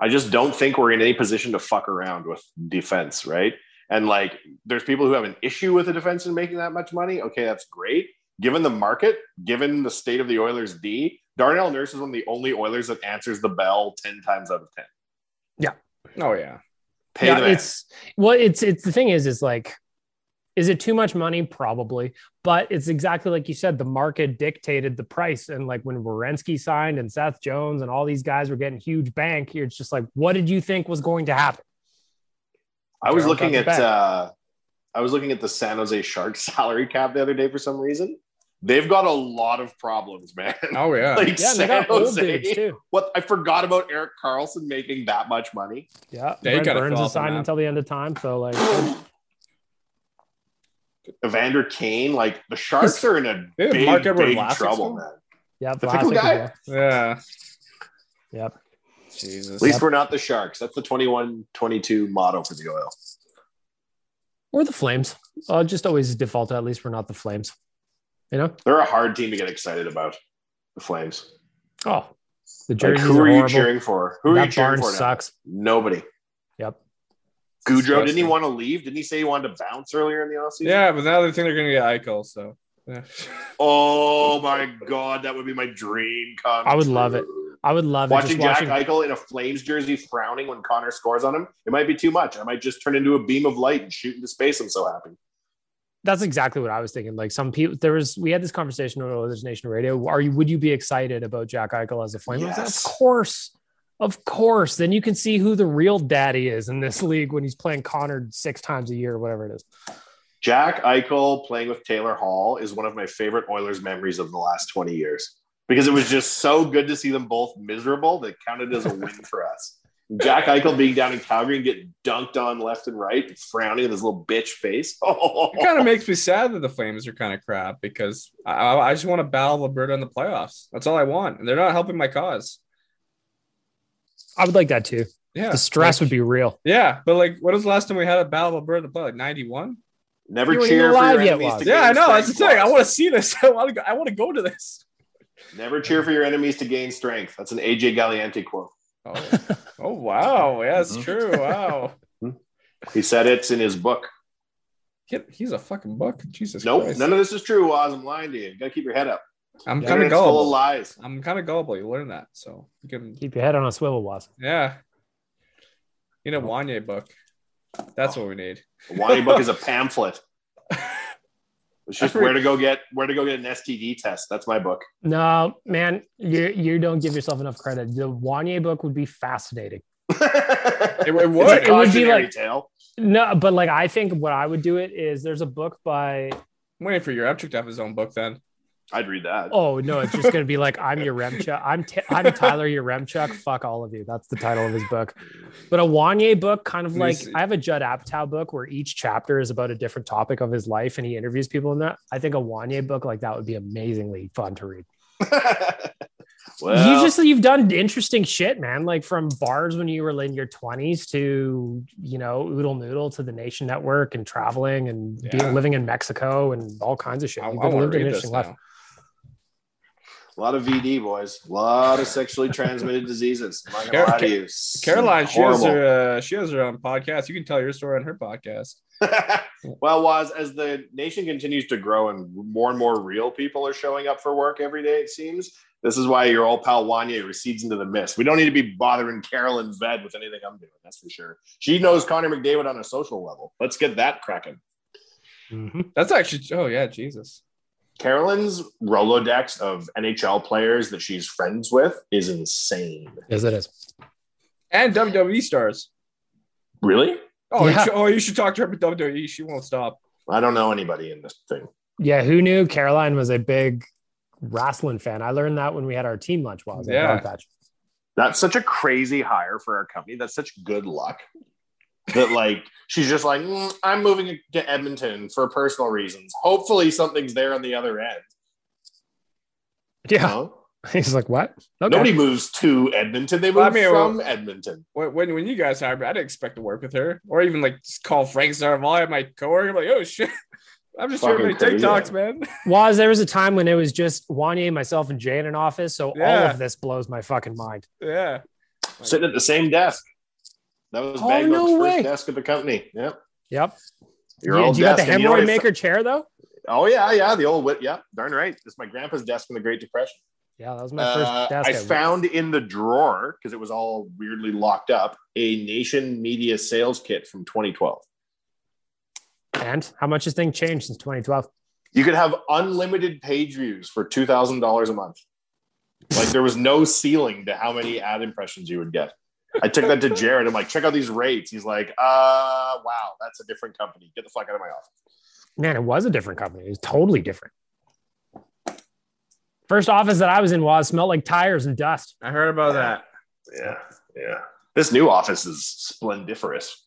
I just don't think we're in any position to fuck around with defense, right? And like, there's people who have an issue with the defense and making that much money. Okay, that's great. Given the market, given the state of the Oilers D, Darnell Nurse is one of the only Oilers that answers the bell 10 times out of 10. Yeah. Oh yeah. Pay yeah, it's well, it's it's the thing is, is like, is it too much money? Probably, but it's exactly like you said. The market dictated the price, and like when Werenski signed and Seth Jones and all these guys were getting huge bank, here it's just like, what did you think was going to happen? I was Darryl looking at uh, I was looking at the San Jose Sharks salary cap the other day for some reason. They've got a lot of problems, man. Oh yeah. like Yeah, and they San got Jose. dudes too. What I forgot about Erik Karlsson making that much money. Yeah, Yeah, you Brent gotta Burns is signed until the end of time, so like, Evander Kane, like the Sharks are in a They have big, Marc-Edouard big Vlasic trouble, man. yeah, The pickle guy? Yeah. Yep. Jesus. At least we're not the Sharks. That's the 21-22 motto for the oil. Or the Flames. I'll just always default to at least we're not the Flames. You know? They're a hard team to get excited about. The Flames. Oh, the Like, jerseys who are you cheering for? Who are you cheering barn for? now? sucks. Nobody. Yep. Gaudreau, didn't he want to leave? Didn't he say he wanted to bounce earlier in the offseason? Yeah, but now they think they're gonna get Eichel, so yeah. Oh my god, that would be my dream come I would love it. I would love it. Watching Just Jack watching, Eichel in a Flames jersey frowning when Connor scores on him, it might be too much. I might just turn into a beam of light and shoot into space. I'm so happy. That's exactly what I was thinking. Like some people, there was we had this conversation on Oilers Nation Radio. Are you? Would you be excited about Jack Eichel as a Flame? Yes. Of course, of course. Then you can see who the real daddy is in this league when he's playing Connor six times a year, or whatever it is. Jack Eichel playing with Taylor Hall is one of my favorite Oilers memories of the last 20 years because it was just so good to see them both miserable that counted as a win for us. Jack Eichel being down in Calgary and getting dunked on left and right, and frowning with his little bitch face. It kind of makes me sad that the Flames are kind of crap because I, I I just want to battle Alberta in the playoffs. That's all I want, and they're not helping my cause. I would like that too. Yeah, The stress like- would be real. Yeah, but like, what was the last time we had a battle Alberta in the play? Like ninety one. Never You cheer for your alive yet, enemies Waz. to Yeah, gain I know. That's the strength, thing. I want to see this. I want to. Go, I want to go to this. Never cheer for your enemies to gain strength. That's an AJ Galliante quote. Oh, oh wow. Yeah, that's Mhm. true. Wow. He said it's in his book. He- He's a fucking book. Jesus Nope, Christ. none of this is true, Waz. I'm lying to you. You gotta keep your head up. I'm Yeah, kind of Internet's full of gullible. lies. I'm kind of gullible. You learn that, so you can. Keep your head on a swivel, Waz. Yeah. You know, Wanye book. That's what we need. The Wanye book is a pamphlet. It's just where to go get where to go get an STD test. That's my book. No, man, you you don't give yourself enough credit. The Wanye book would be fascinating. It, it It's would. a It would be cautionary like- tale. No, but like I think what I would do it is there's a book by I'm waiting for Yaremchuk to have his own book then. I'd read that. oh no, it's just gonna be like I'm your Remchuk. I'm T- I'm Tyler Yaremchuk. Fuck all of you. That's the title of his book. But a Wanye book, kind of like. I have a Judd Apatow book where each chapter is about a different topic of his life and he interviews people in that. I think a Wanye book like that would be amazingly fun to read. well, you just you've done interesting shit, man. Like from bars when you were in your twenties to you know Oodle Noodle to the Nation Network and traveling and Yeah. being living in Mexico and all kinds of shit. I, You've lived to an interesting life. Now. a lot of VD boys, a lot of sexually transmitted diseases. I'm not gonna Car- lie to you. Caroline, she has Horrible. her uh, she has her own podcast. You can tell your story on her podcast. well, was as the nation continues to grow and more and more real people are showing up for work every day, it seems. This is why your old pal Wanye recedes into the mist. We don't need to be bothering Carolyn Ved with anything I'm doing. That's for sure. She knows Connor McDavid on a social level. Let's get that cracking. Mhm. That's actually oh yeah, Jesus. Carolyn's Rolodex of NHL players that she's friends with is insane. Yes, it is. And WWE stars. Really? Oh, you should, oh, you should talk to her about WWE. She won't stop. I don't know anybody in this thing. Yeah, who knew Caroline was a big wrestling fan? I learned that when we had our team lunch while I was Yeah. Dog Patch. That's such a crazy hire for our company. That's such good luck. That like she's just like "Mm, I'm moving to Edmonton for personal reasons. Hopefully something's there on the other end. Yeah, No? he's like, what? Okay. Nobody moves to Edmonton. They move Well, I mean, from well- Edmonton. When, when when you guys hired me, I didn't expect to work with her, or even like just call Frank Seravalli, my coworker. I'm like, oh shit, I'm just Fucking doing my crazy. TikToks, man. Was there was a time when it was just Wanye, myself, and Jay in an office. So all of this blows my fucking mind. yeah, Sitting at the same desk. That was Oh, no first way. desk at the company. Yep. Yep. Your you, old you got the desk. You know hemorrhoid maker chair though? Oh yeah, yeah. The old. Yeah, darn right. It's my grandpa's desk in the Great Depression. Yeah, that was my first Uh, desk. I at- found in the drawer because it was all weirdly locked up a Nation Media sales kit from 2012. and how much has thing changed since 2012? You could have unlimited page views for two thousand dollars a month. Like there was no ceiling to how many ad impressions you would get. I took that to Jared. I'm like, check out these rates. He's like, uh, wow, that's a different company. Get the fuck out of my office. Man, it was a different company. It was totally different. First office that I was in was smelled like tires and dust. I heard about that. Yeah, yeah. This new office is splendiferous.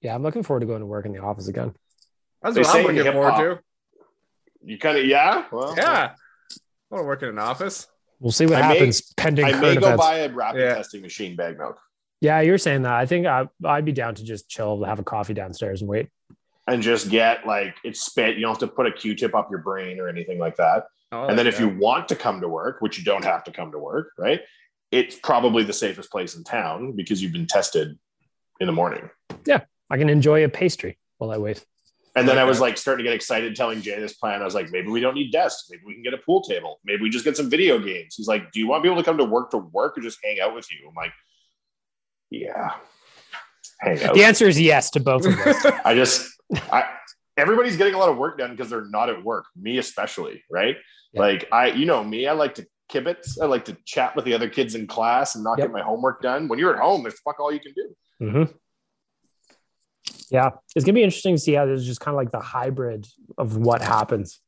Yeah, I'm looking forward to going to work in the office again. That's They what say I'm in looking forward hip-hop- to. You kind of, yeah. Well, Yeah, I want to work in an office. We'll see what I may- happens pending I may go events. buy a rapid Yeah. testing machine bag milk yeah, you're saying that. I think I, I'd be down to just chill, have a coffee downstairs and wait. and just get like it's spit. You don't have to put a Q-tip up your brain or anything like that. Oh, and then like if you want to come to work, which you don't have to come to work, right? It's probably the safest place in town because you've been tested in the morning. Yeah, I can enjoy a pastry while I wait. And then I was like starting to get excited telling Jay this plan. I was like, maybe we don't need desks. Maybe we can get a pool table. Maybe we just get some video games. He's like, do you want people to come to work to work or just hang out with you? I'm like, yeah. The answer is yes to both of those. I just, I, everybody's getting a lot of work done because they're not at work. Me especially, right? Yeah. Like I, you know me, I like to kibitz. I like to chat with the other kids in class and not Yep. get my homework done. When you're at home, there's fuck all you can do. hmm Yeah, it's gonna be interesting to see how there's just kind of like the hybrid of what happens.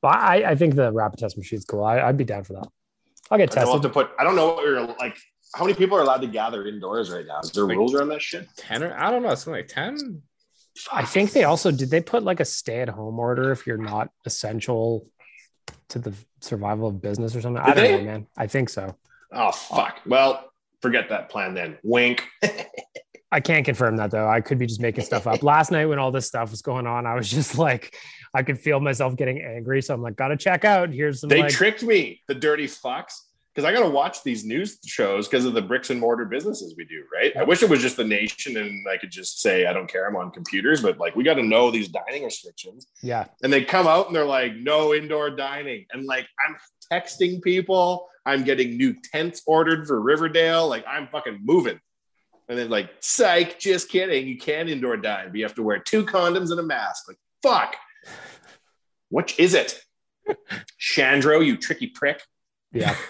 But I, I think the rapid test machine is cool. I, I'd be down for that. I'll get I don't have tested. to put. I don't know what you're like. How many people are allowed to gather indoors right now? Is there rules around that shit? ten or I don't know, something like ten. I think they also did they put like a stay at home order if you're not essential to the survival of business or something. I don't they? know, man. I think so. Oh fuck. Well, forget that plan then. Wink. I can't confirm that though. I could be just making stuff up. Last night when all this stuff was going on, I was just like, I could feel myself getting angry. So I'm like, gotta check out. Here's some They like, tricked me, the dirty fucks. Because I got to watch these news shows because of the bricks and mortar businesses we do, right? I wish it was just the nation and I could just say, I don't care, I'm on computers, but like we got to know these dining restrictions. yeah. And they come out and they're like, no indoor dining. And like, I'm texting people, I'm getting new tents ordered for Riverdale. Like, I'm fucking moving. And then, like, psych, just kidding. You can indoor dine, but you have to wear two condoms and a mask. Like, fuck. Which is it? Shandro, you tricky prick. Yeah.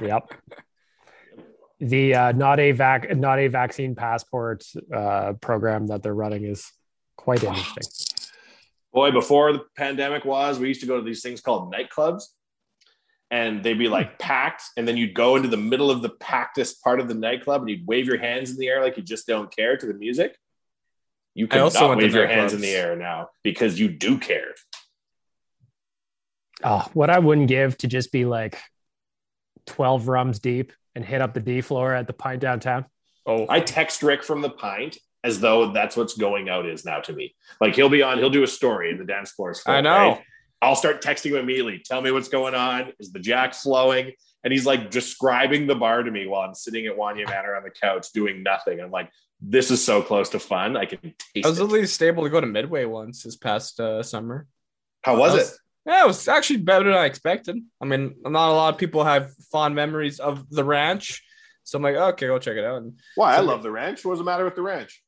yep. The uh, not a vac not a vaccine passport uh, program that they're running is quite interesting. Boy, before the pandemic was, we used to go to these things called nightclubs, and they'd be like packed, and then you'd go into the middle of the packedest part of the nightclub, and you'd wave your hands in the air like you just don't care to the music. You I can also not wave your hands in the air now because you do care. Oh, what I wouldn't give to just be like 12 rums deep and hit up the D floor at the pint downtown. Oh, I text Rick from the pint as though that's what's going out is now to me. Like he'll be on, he'll do a story in the dance floors. I know. I'll start texting him immediately. Tell me what's going on. Is the jack flowing? And he's like describing the bar to me while I'm sitting at Wanye Manor on the couch doing nothing. I'm like, this is so close to fun. I can taste I was it. at least able to go to Midway once this past uh, summer. How was That it? Yeah, it was actually better than I expected. I mean, not a lot of people have fond memories of the ranch. So I'm like, okay, go check it out. And Why? I love the ranch. What's the matter with the ranch?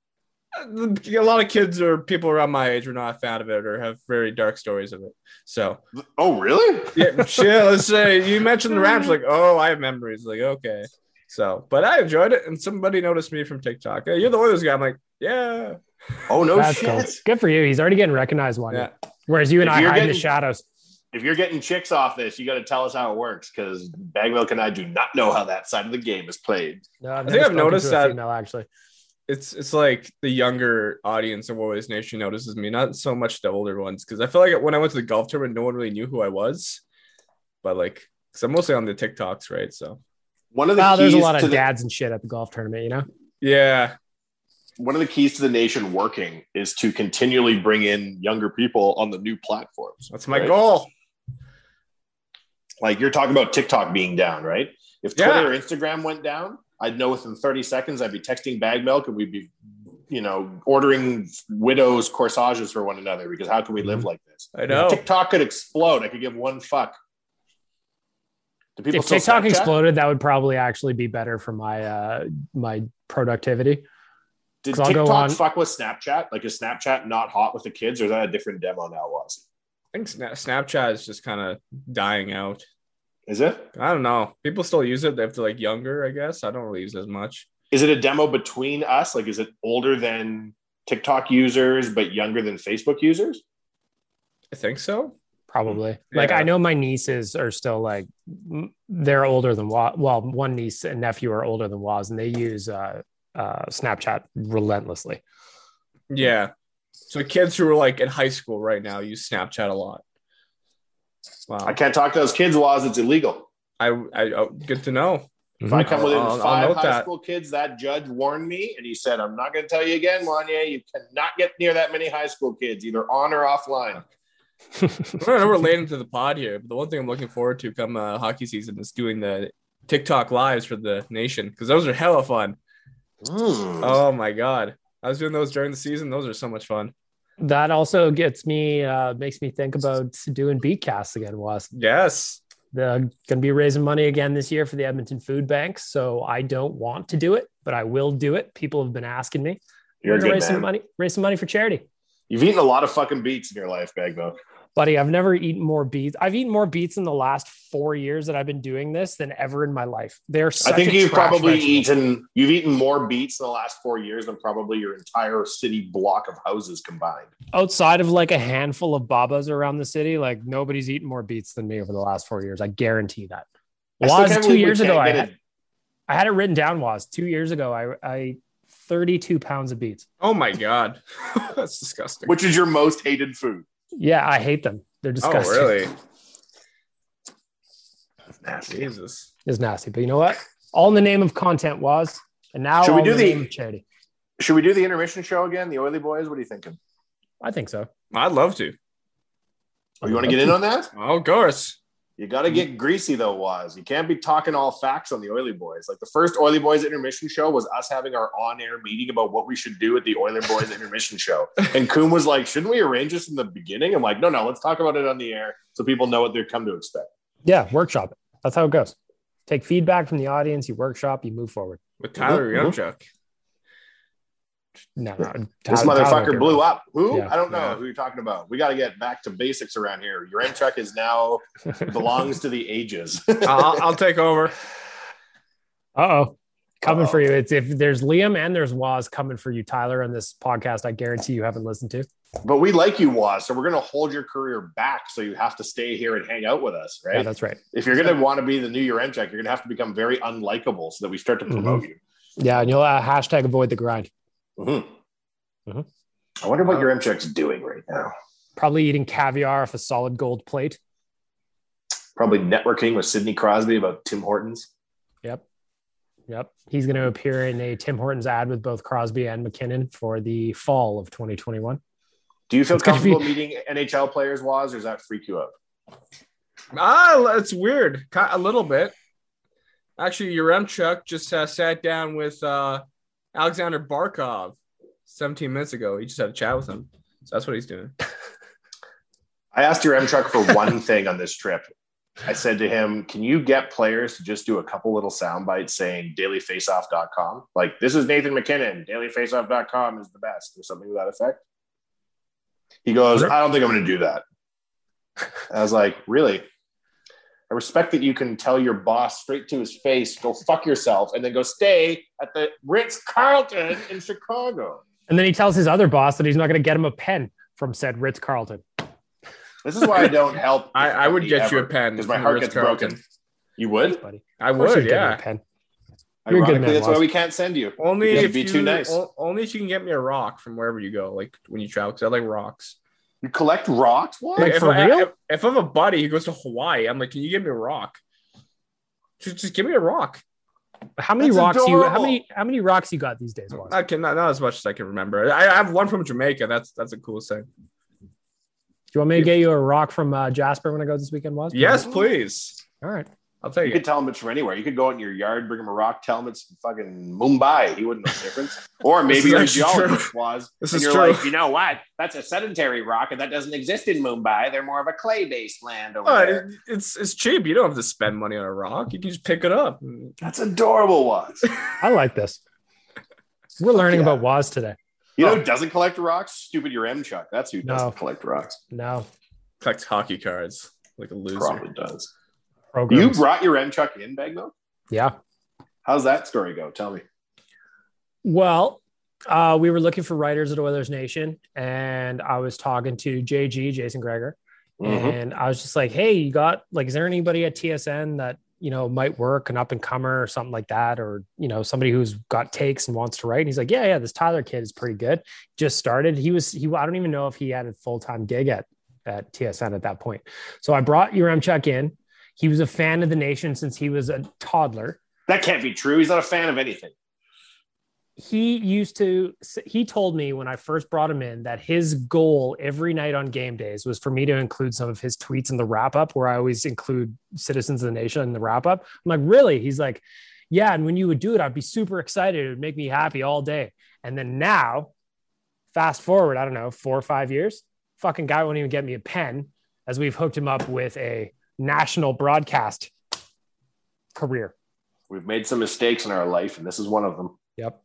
uh, a lot of kids or people around my age are not a fan of it or have very dark stories of it. So Oh, really? yeah, shit, let's say you mentioned the ranch, like, oh, I have memories. Like, okay. So, but I enjoyed it, and somebody noticed me from TikTok. Hey, you're the Oilers guy. I'm like, yeah, Oh no That's shit. cool. Good for you. He's already getting recognized one. yeah. Whereas you and If I you're hide in the shadows. If you're getting chicks off this, you got to tell us how it works because Bag Milk and I do not know how that side of the game is played. No, I've think I've noticed that- female actually. It's it's like the younger audience of Warriors Nation notices me, not so much the older ones, because I feel like when I went to the golf tournament, no one really knew who I was. But like, because I'm mostly on the TikToks, right? So One of the Wow, keys there's a lot to of the, dads and shit at the golf tournament, you know? yeah, one of the keys to the nation working is to continually bring in younger people on the new platforms. that's my right? goal. Like you're talking about TikTok being down, right? If Yeah. Twitter or Instagram went down, I'd know within 30 seconds I'd be texting bag milk and we'd be, you know, ordering widows corsages for one another because how can we live like this? I know. TikTok could explode. I could give one fuck. Do people If still TikTok Snapchat? exploded, that would probably actually be better for my uh my productivity. Did I'll go TikTok on- fuck with Snapchat? Like is Snapchat not hot with the kids or is that a different demo now was? I think Snapchat is just kind of dying out. Is it? I don't know. People still use it. They have to like younger, I guess. I don't really use it as much. Is it a demo between us? Like is it older than TikTok users but younger than Facebook users? I think so. Probably. Like I know my nieces are still like they're older than Wa- well, one niece and nephew are older than Waz, and they use uh, uh, Snapchat relentlessly. Yeah. So kids who are like in high school right now use Snapchat a lot. Wow. I can't talk to those kids, Laws. It's illegal. I, I oh, good to know. If I come within I'll- I'll 5 note high that. school kids, that judge warned me and he said, I'm not going to tell you again, Wanye. You cannot get near that many high school kids, either on or offline. I know We're not related to the pod here, but the one thing I'm looking forward to come uh, hockey season is doing the TikTok lives for the nation because those are hella fun. Hmm. Oh my god, I was doing those during the season. Those are so much fun. That also gets me uh, makes me think about doing beat casts again. Was Yes, they're going to be raising money again this year for the Edmonton Food Bank, so I don't want to do it, but I will do it. People have been asking me. You're gonna good raise some money, raise some money for charity. You've eaten a lot of fucking beets in your life, Bag Milk. Buddy i've never eaten more beets i've eaten more beets in the last four years that i've been doing this than ever in my life they're such I think a you've probably vegetable. eaten you've eaten more beets in the last four years than probably your entire city block of houses combined. outside of like a handful of babas around the city like nobody's eaten more beets than me over the last four years i guarantee that I was two years ago I had, it. I had it written down was two years ago i i 32 pounds of beets Oh my god, that's disgusting. Which is your most hated food? Yeah i hate them they're disgusting. oh disgusting really? Nasty. Jesus. it's nasty but you know what all in the name of content was and now Should we do the the- charity Should we do the intermission show again? The Oily Boys? What are you thinking? i think so I'd love to. Oh, you want to get in on that? Oh, of course. You got to get greasy though, Waz. You can't be talking all facts on the Oily Boys. Like the first Oily Boys intermission show was us having our on-air meeting about what we should do at the Oily Boys intermission show. And Coom was like, "Shouldn't we arrange this in the beginning?" I'm like, "No, no, let's talk about it on the air so people know what they're come to expect." yeah workshop it that's how it goes take feedback from the audience you workshop you move forward With Tyler Mhm, Youngchuk. No, no. This Tyler- Tyler motherfucker did blew up. Who? Yeah. I don't know Yeah. who you're talking about. We got to get back to basics around here. Yaremchuk is now belongs to the ages. I'll, I'll take over. Uh oh. Coming Uh-oh. for you. It's if there's Liam and there's Waz coming for you, Tyler, on this podcast. I guarantee you haven't listened to. but we like you, Waz. So we're going to hold your career back. So you have to stay here and hang out with us, right? Yeah, that's right. if you're going to want to be the new Yaremchuk, you're going to have to become very unlikable so that we start to promote you. Yeah, and you'll uh, hashtag avoid the grind. You. Mhm. Mhm. I wonder what Yaremchuk's doing right now. Probably eating caviar off a solid gold plate. Probably networking with Sidney Crosby about Tim Hortons. Yep. Yep. He's going to appear in a Tim Hortons ad with both Crosby and MacKinnon for the fall of 2021. Do you feel It's comfortable be- meeting NHL players, Waz, or does that freak you out? Ah, it's weird. A little bit. Actually, Yaremchuk just uh, sat down with uh, Aleksander Barkov 17 minutes ago. He just had a chat with him. So that's what he's doing. I asked Yaremchuk for one thing on this trip. I said to him, Can you get players to just do a couple little sound bites saying dailyfaceoff.com? Like, this is Nathan MacKinnon, dailyfaceoff.com is the best, or something to that effect. He goes, I don't think I'm going to do that. I was like, Really? I respect that you can tell your boss straight to his face, go fuck yourself, and then go stay at the Ritz Carlton in Chicago. And then he tells his other boss that he's not going to get him a pen from said Ritz Carlton. This is why I don't help. I, I would get you a pen because my heart Ritz gets Carlton. broken. You would? buddy. I would, you'd get me a yeah. pen. You're good Ironically, man, that's why we can't send you. Only Because if you'd be you, too nice. Only if you can get me a rock from wherever you go, like when you travel. Because I like rocks. You collect rocks? What? Like, if for I, real? If, if I have a buddy who goes to Hawaii, I'm like, can you give me a rock? Just, just give me a rock. How many That's rocks you? How many? How many rocks you got these days? Waz? I can not, not as much as I can remember. I, I have one from Jamaica. That's that's a cool thing. Do you want me to get you a rock from uh, Jasper when I go this weekend? Waz Yes, please. All right. I'll take You it. could tell him it's from anywhere. You could go out in your yard, bring him a rock, tell him it's from fucking Mumbai. He wouldn't know the difference. Or maybe is your geologist true. was. This and is you're true. like, you know what? That's a sedentary rock, and that doesn't exist in Mumbai. They're more of a clay-based land over Oh, there. it's it's cheap. You don't have to spend money on a rock. You can just pick it up. That's adorable, Waz. I like this. We're learning yeah. about Waz today. You know Oh. who doesn't collect rocks? Stupid Yaremchuk. That's who doesn't No. collect rocks. No Collect hockey cards like a loser. Probably does. You brought Yaremchuk in, Bagno? yeah. How's that story go? Tell me. Well, uh, we were looking for writers at Oilers Nation, and I was talking to JG, Jason Gregor, Mhm. and I was just like, "Hey, you got like, is there anybody at TSN that you know might work, an up and comer or something like that, or you know somebody who's got takes and wants to write?" And he's like, "Yeah, yeah, this Tyler kid is pretty good. Just started. He was he. I don't even know if he had a full time gig at at TSN at that point. So I brought Yaremchuk in. He was a fan of the nation since he was a toddler. That can't be true. He's not a fan of anything. he used to he told me when i first brought him in that his goal every night on game days was for me to include some of his tweets in the wrap up where i always include citizens of the nation in the wrap up i'm like really he's like yeah and when you would do it i'd be super excited it would make me happy all day and then now fast forward i don't know four or five years fucking guy won't even get me a pen as we've hooked him up with a national broadcast career We've made some mistakes in our life, and this is one of them. Yep.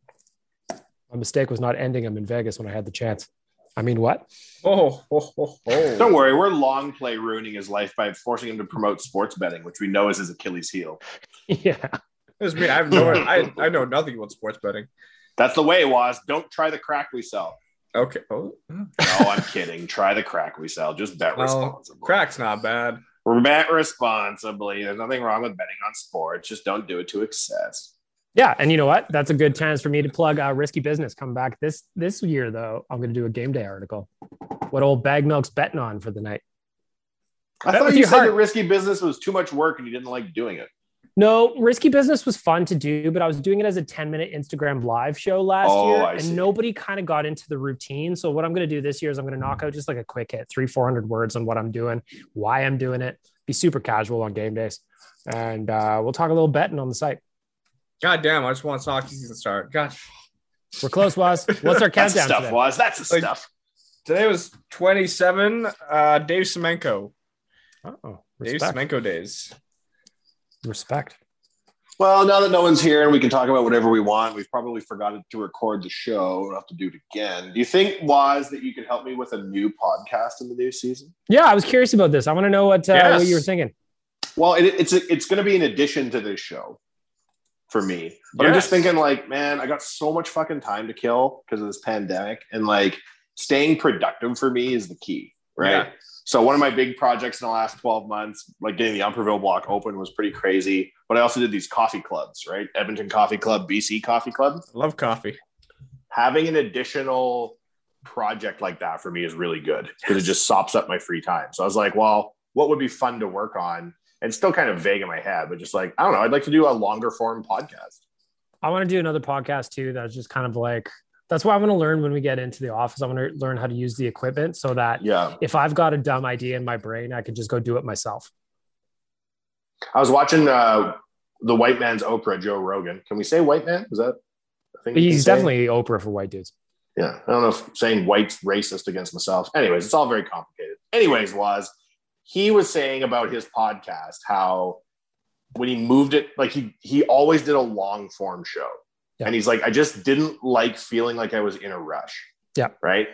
My mistake was not ending him in Vegas when I had the chance. I mean, what? Oh, oh, oh, oh. Don't worry, we're long play ruining his life by forcing him to promote sports betting, which we know is his Achilles heel. yeah. It's me. I have no. I I know nothing about sports betting. That's the way, Waz. Don't try the crack we sell. Okay. Oh, No, I'm kidding. Try the crack we sell. Just bet well, responsibly. crack's not bad. Bet responsibly. There's nothing wrong with betting on sports. Just don't do it to excess. Yeah. And you know what? That's a good chance for me to plug uh, risky business. Come back this this year, though. I'm going to do a game day article. What old bag milk's betting on for the night? I Bet thought you said heart. that risky business was too much work and you didn't like doing it. No, risky business was fun to do, but I was doing it as a 10 minute Instagram live show last Oh, year, I and see. nobody kind of got into the routine. So what I'm going to do this year is I'm going to knock out just like a quick hit, three, 400 words on what I'm doing, why I'm doing it, be super casual on game days. And uh, we'll talk a little betting on the site. God damn! I just want hockey season to start. Gosh. We're close, Waz. What's our That's the countdown stuff, today? Was. That's the Like- stuff. today was 27. Uh, Dave Semenko. Oh, Dave respect. Semenko days. Respect. Well, now that no one's here and we can talk about whatever we want, we've probably forgotten to record the show. We'll have to do it again. Do you think, Waz, that you could help me with a new podcast in the new season? Yeah, I was curious about this. I want to know what uh, Yes. what you were thinking. Well, it, it's it's going to be an addition to this show for me. But I'm just thinking, like, man, I got so much fucking time to kill because of this pandemic, and like staying productive for me is the key, right? Yeah. So one of my big projects in the last 12 months, like getting the Umperville block open, was pretty crazy. But I also did these coffee clubs, right? Edmonton Coffee Club, BC Coffee Club. Love coffee. Having an additional project like that for me is really good because it just sops up my free time. So I was like, well, what would be fun to work on? And still kind of vague in my head, but just like, I don't know, I'd like to do a longer form podcast. I want to do another podcast too. That's just kind of like that's why I want to learn when we get into the office. I want to learn how to use the equipment so that Yeah. if I've got a dumb idea in my brain, I can just go do it myself. I was watching uh, the white man's Oprah, Joe Rogan. Can we say white man? Is that we can He's say? definitely Oprah for white dudes. Yeah. I don't know if saying white's racist against myself. Anyways, it's all very complicated. Anyways, was he was saying about his podcast how when he moved it, like he he always did a long form show. Yeah. And he's like, I just didn't like feeling like I was in a rush. Yeah. Right.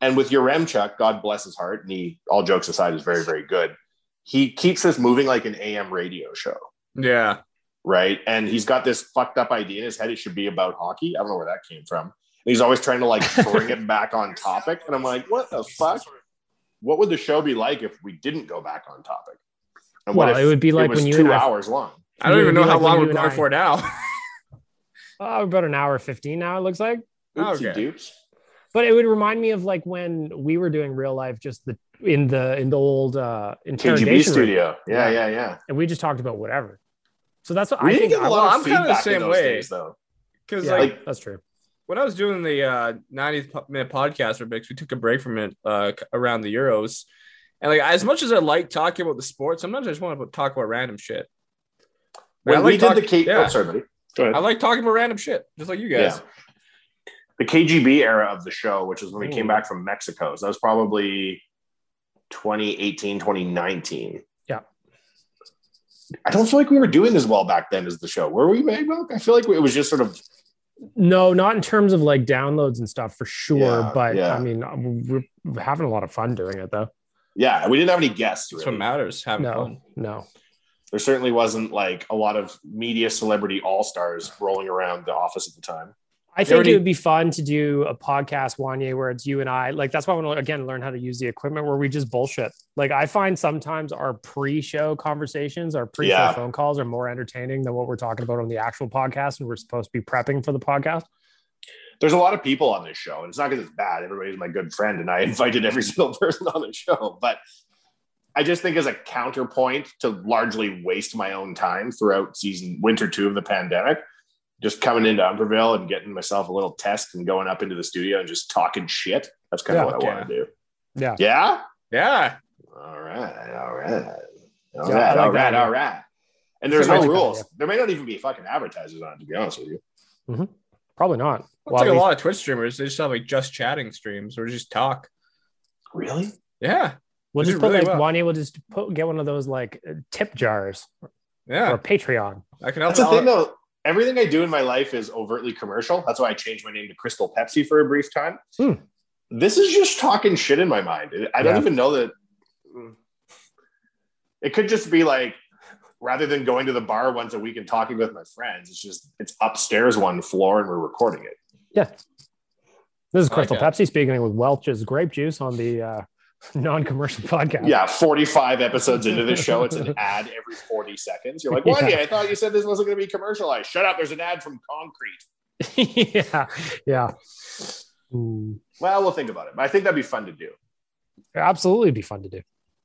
And with your Yaremchuk, God bless his heart, and he, all jokes aside, is very, very good. He keeps this moving like an AM radio show Yeah. right? And he's got this fucked up idea in his head. It should be about hockey. I don't know where that came from. And he's always trying to like bring it back on topic. And I'm like, what the fuck? What would the show be like if we didn't go back on topic? And what Well, if it would be like was when you two and I- hours long. I don't even know be how long we're and going for now. Oh, about an hour 15 now, it looks like. Oopsie Okay. doops. But it would remind me of like when we were doing real life, just the in the in the old uh interrogation KGB studio. Yeah, Yeah. yeah, yeah. and we just talked about whatever. So that's what We I think. get a I lot of I'm kinda the same way. days, though. Because yeah, like that's true. when I was doing the uh 90 minute podcast for Bix, we took a break from it uh around the Euros. And like as much as I like talking about the sport, sometimes I just want to talk about random shit. When I we like did talk- the K- yeah. oh, sorry, buddy. Go ahead. I like talking about random shit, just like you guys. Yeah. The KGB era of the show, which is when we came back from Mexico. So that was probably 2018, 2019. Yeah. I don't feel like we were doing as well back then as the show. Were we, Magwell? I feel like it was just sort of No, not in terms of like downloads and stuff for sure. Yeah, but yeah. I mean, we're we're having a lot of fun doing it though. yeah. We didn't have any guests. That's what matters. Having No, fun. no. There certainly wasn't like a lot of media celebrity all stars rolling around the office at the time. I think already- it would be fun to do a podcast, Wanye, where it's you and I. Like that's why I want to again learn how to use the equipment where we just bullshit. Like I find sometimes our pre-show conversations, our pre-show Yeah. phone calls are more entertaining than what we're talking about on the actual podcast, and we're supposed to be prepping for the podcast. There's a lot of people on this show, and it's not because it's bad. Everybody's my good friend, and I invited every single person on the show. But I just think as a counterpoint to largely waste my own time throughout season winter two of the pandemic, just coming into Umberville and getting myself a little test and going up into the studio and just talking shit. That's kind Yeah. of what I Yeah. want to do. Yeah. Yeah. Yeah. All right. All right. All Yeah, right. I like all that right. idea. All right. And there's no rules. idea. There may not even be fucking advertisers on it, to be honest with you. Mm-hmm. Probably not. It's Well, like at a lot of Twitch streamers. They just have like just chatting streams or just talk. Really? Yeah. We'll they just do put really like well. Wanye will just put, get one of those like uh, tip jars Yeah. or Patreon. I can help That's the thing, though. Everything I do in my life is overtly commercial. That's why I changed my name to Crystal Pepsi for a brief time. Hmm. This is just talking shit in my mind. I don't Yeah. even know that. It could just be like, rather than going to the bar once a week and talking with my friends, it's just it's upstairs one floor and we're recording it. Yeah. This is I like Crystal. Pepsi speaking with Welch's grape juice on the uh, non-commercial podcast. Yeah, 45 episodes into this show, it's an ad every 40 seconds. You're like, Yeah. why? I thought you said this wasn't going to be commercialized. Shut up. There's an ad from Concrete. yeah, yeah. Mm, Well, we'll think about it. But I think that'd be fun to do. absolutely be fun to do.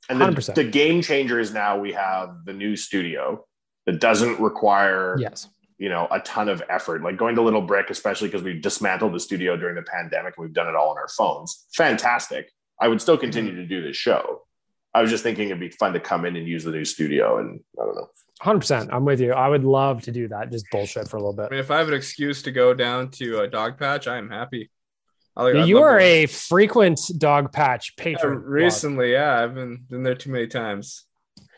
And the, the game changer is now we have the new studio that doesn't require, Yes. you know, a ton of effort. Like going to Little Brick, especially because we dismantled the studio during the pandemic and we've done it all on our phones. Fantastic. I would still continue to do this show. I was just thinking it'd be fun to come in and use the new studio. And I don't know. 100%. I'm with you. I would love to do that. Just bullshit for a little bit. I mean, if I have an excuse to go down to a dog patch, I am happy. Like, you are to- a frequent dog patch patron. Bob. recently, yeah, I've been been there too many times.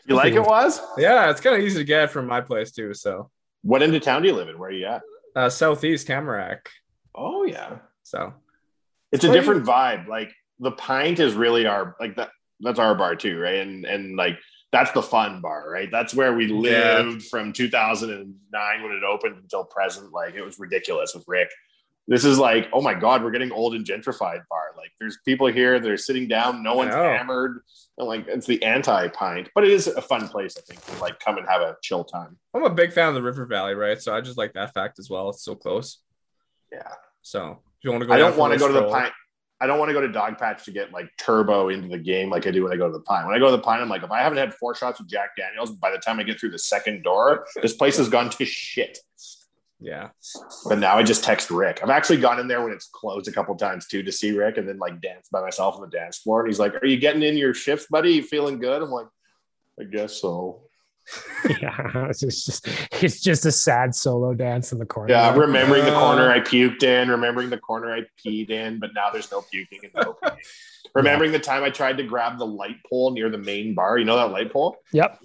You like it, Waz? Yeah, it's kind of easy to get from my place too. So What end of town do you live in? Where are you at? Uh, Southeast Tamarack. Oh yeah. So it's a different vibe. Like the pint is really our like that. That's our bar too, right? And and like that's the fun bar, right? That's where we lived yeah. from 2009 when it opened until present. Like it was ridiculous with Rick. This is like, oh my god, we're getting old and gentrified bar. Like there's people here, they're sitting down, no one's hammered. And like it's the anti pint, but it is a fun place, I think, to like come and have a chill time. I'm a big fan of the River Valley, right? So I just like that fact as well. It's so close. Yeah. So if you want to go, I don't want to go to the pint. I don't want to go to Dogpatch to get like turbo into the game like I do when I go to the Pint. When I go to the Pint, I'm like, if I haven't had four shots with Jack Daniels, by the time I get through the second door, this place has gone to shit. Yeah. But now I just text Rick. I've actually gone in there when it's closed a couple times too to see Rick and then like dance by myself on the dance floor. And he's like, Are you getting in your shifts, buddy? You feeling good? I'm like, I guess so. yeah, it's just it's just a sad solo dance in the corner. Yeah, remembering the corner uh, I puked in, remembering the corner I peed in, but now there's no puking and no peeing. Remembering yeah. the time I tried to grab the light pole near the main bar. You know that light pole? Yep.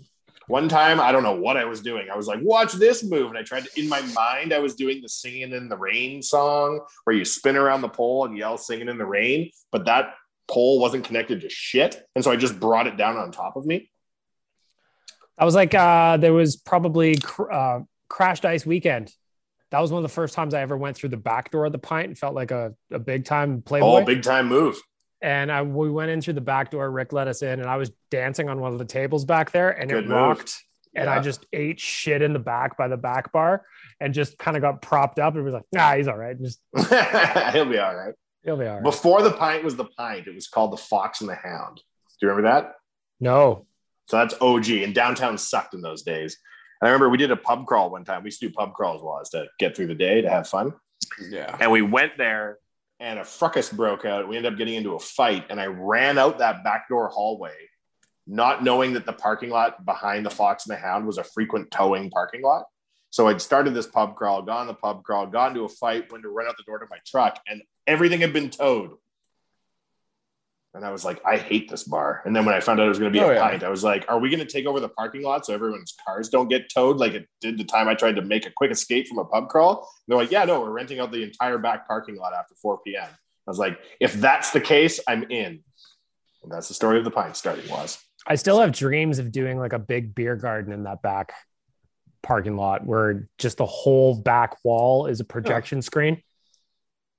One time, I don't know what I was doing. I was like, watch this move. And I tried to, in my mind, I was doing the singing in the rain song where you spin around the pole and yell singing in the rain, but that pole wasn't connected to shit. And so I just brought it down on top of me. I was like, uh, there was probably cr- uh, crashed ice weekend. That was one of the first times I ever went through the back door of the pint and felt like a, a big time playboy. Oh, big time move. And I, we went in through the back door. Rick let us in, and I was dancing on one of the tables back there, and Good it move. rocked. And yeah. I just ate shit in the back by the back bar, and just kind of got propped up. And was like, "Nah, he's all right. Just he'll be all right. He'll be all right." Before the pint was the pint, it was called the Fox and the Hound. Do you remember that? No. So that's OG. And downtown sucked in those days. And I remember we did a pub crawl one time. We used to do pub crawls was to get through the day to have fun. Yeah. And we went there and a fracas broke out. We ended up getting into a fight. And I ran out that back door hallway, not knowing that the parking lot behind the Fox and the Hound was a frequent towing parking lot. So I'd started this pub crawl, gone the pub crawl, gone to a fight, went to run out the door to my truck, and everything had been towed. And I was like, I hate this bar. And then when I found out it was going to be oh, a yeah. pint, I was like, are we going to take over the parking lot so everyone's cars don't get towed like it did the time I tried to make a quick escape from a pub crawl? And they're like, yeah, no, we're renting out the entire back parking lot after 4 p.m. I was like, if that's the case, I'm in. And that's the story of the pint starting was. I still have dreams of doing like a big beer garden in that back parking lot where just the whole back wall is a projection oh. screen.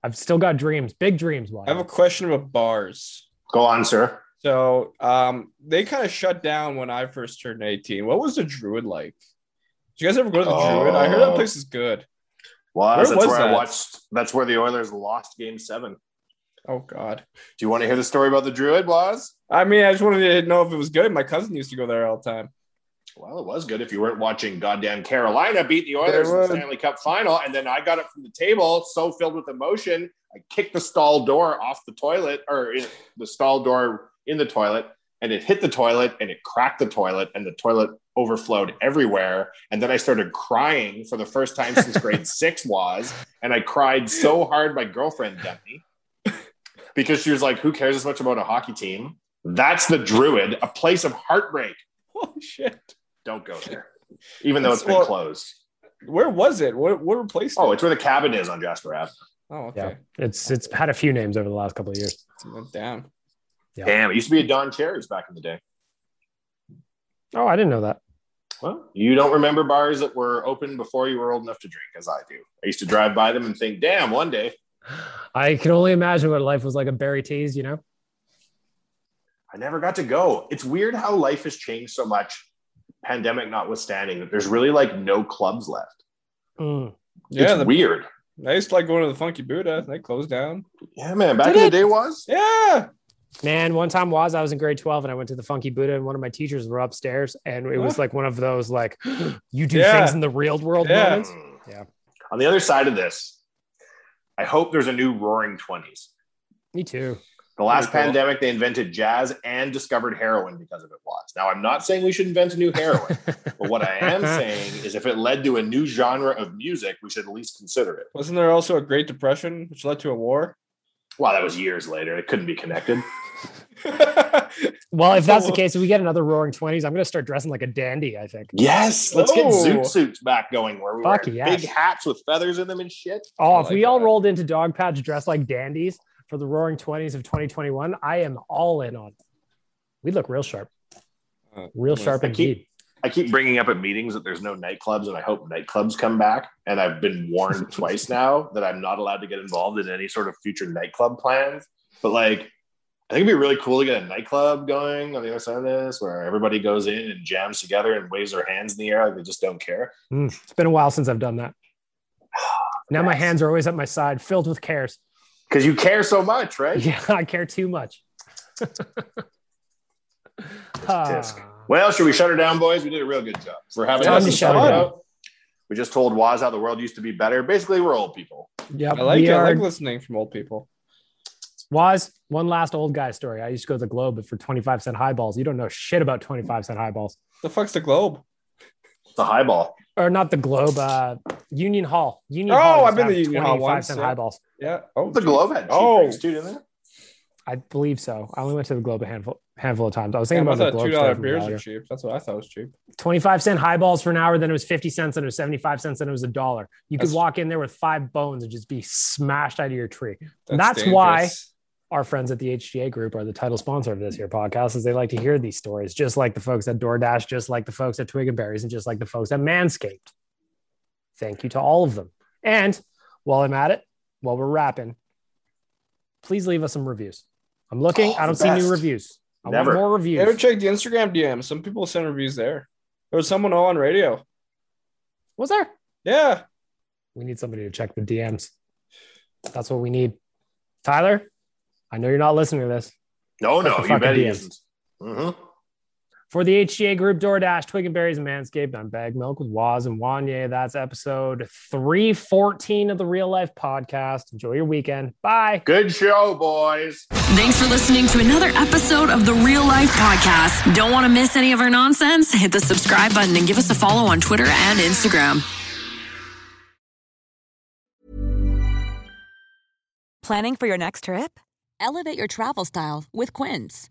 I've still got dreams, big dreams. I have a question about bars. Go on, sir. So um, they kind of shut down when I first turned 18. What was the Druid like? Did you guys ever go to the oh. Druid? I heard that place is good. Well, where that's where that? I watched. That's where the Oilers lost Game Seven. Oh God! Do you want to hear the story about the Druid, Waz? I mean, I just wanted to know if it was good. My cousin used to go there all the time. Well, it was good if you weren't watching goddamn Carolina beat the Oilers in the Stanley Cup final, and then I got it from the table, so filled with emotion, I kicked the stall door off the toilet or the stall door in the toilet and it hit the toilet and it cracked the toilet and the toilet overflowed everywhere. And then I started crying for the first time since grade six was. And I cried so hard my girlfriend dumped me because she was like, Who cares as much about a hockey team? That's the Druid, a place of heartbreak. Holy shit. Don't go there, even though it's been well, closed. Where was it? What, what replaced Oh, it's where the cabin is on Jasper Ave. Oh, okay. Yeah. It's it's had a few names over the last couple of years. Damn. Yeah. Damn. It used to be a Don Cherry's back in the day. Oh, I didn't know that. Well, you don't remember bars that were open before you were old enough to drink, as I do. I used to drive by them and think, damn, one day. I can only imagine what life was like at Barry T's, you know? I never got to go. It's weird how life has changed so much, pandemic notwithstanding, that there's really like no clubs left. Mm. Yeah, it's the, weird. I used to like going to the Funky Buddha. They closed down. Yeah, man. Back Did in it? the day was? Yeah. Man, one time was I was in grade 12 and I went to the Funky Buddha and one of my teachers were upstairs and it was like one of those like you do yeah. things in the real world yeah. moments. Yeah. On the other side of this, I hope there's a new roaring 20s. Me too. The last cool. pandemic, they invented jazz and discovered heroin because of it was. Now, I'm not saying we should invent a new heroin, but what I am saying is if it led to a new genre of music, we should at least consider it. Wasn't there also a Great Depression, which led to a war? Well, that was years later. It couldn't be connected. well, if that's the oh. case, if we get another Roaring Twenties, I'm going to start dressing like a dandy. I think. Yes, let's get Oh. zoot suits back going where we wear yes. big hats with feathers in them and shit. Oh, I if like we all rolled into Dog Patch dressed like dandies for the Roaring Twenties of 2021, I am all in on. We look real sharp, Uh, real sharp I keep- indeed. I keep bringing up at meetings that there's no nightclubs, and I hope nightclubs come back. And I've been warned twice now that I'm not allowed to get involved in any sort of future nightclub plans. But like, I think it'd be really cool to get a nightclub going on the other side of this, where everybody goes in and jams together and waves their hands in the air like they just don't care. Mm, it's been a while since I've done that. Now my hands are always at my side, filled with cares. Because you care so much, right? Yeah, I care too much. Ah, Well, should we shut her down, boys? We did a real good job for having Time us to to shut talk her down. We just told Waz how the world used to be better. Basically, we're old people. Yeah, I like we it. I like listening from old people. Was one last old guy story. I used to go to the Globe for 25 cent highballs. You don't know shit about 25 cent highballs. The fuck's the globe? It's a highball. Or not the Globe, uh, Union Hall. Union Oh, Hall. I've to been to have Union Hall 25 once, cent yeah. highballs. Yeah. Oh, The Globe had cheap Oh. drinks too, didn't it? I believe so. I only went to the Globe a handful handful of times. I was thinking I about the Globe two story dollar from beers are cheap. That's what I thought was cheap. 25 cent highballs for an hour, then it was 50 cents, then it was 75 cents, then it was a dollar. You could walk in there with five bones and just be smashed out of your tree. That's, That's why- Our friends at the HGA group are the title sponsor of this here podcast, as they like to hear these stories, just like the folks at DoorDash, just like the folks at Twig and Berries, and just like the folks at Manscaped. Thank you to all of them. And while I'm at it, while we're wrapping, please leave us some reviews. I'm looking, Oh, I don't the see new reviews. I Never. want more reviews. ever reviews. check the Instagram DM? Some people send reviews there. There was someone on radio. Was there? Yeah. We need somebody to check the DMs. That's what we need. Tyler, I know you're not listening to this. No, Check no, you fucking bet he isn't. Mhm. For the HGA group, DoorDash, Twig and Berries, and Manscaped, I'm Bag Milk with Waz and Wanye. That's episode 314 of the Real Life Podcast. Enjoy your weekend. Bye. Good show, boys. Thanks for listening to another episode of the Real Life Podcast. Don't want to miss any of our nonsense? Hit the subscribe button and give us a follow on Twitter and Instagram. Planning for your next trip? Elevate your travel style with Quince.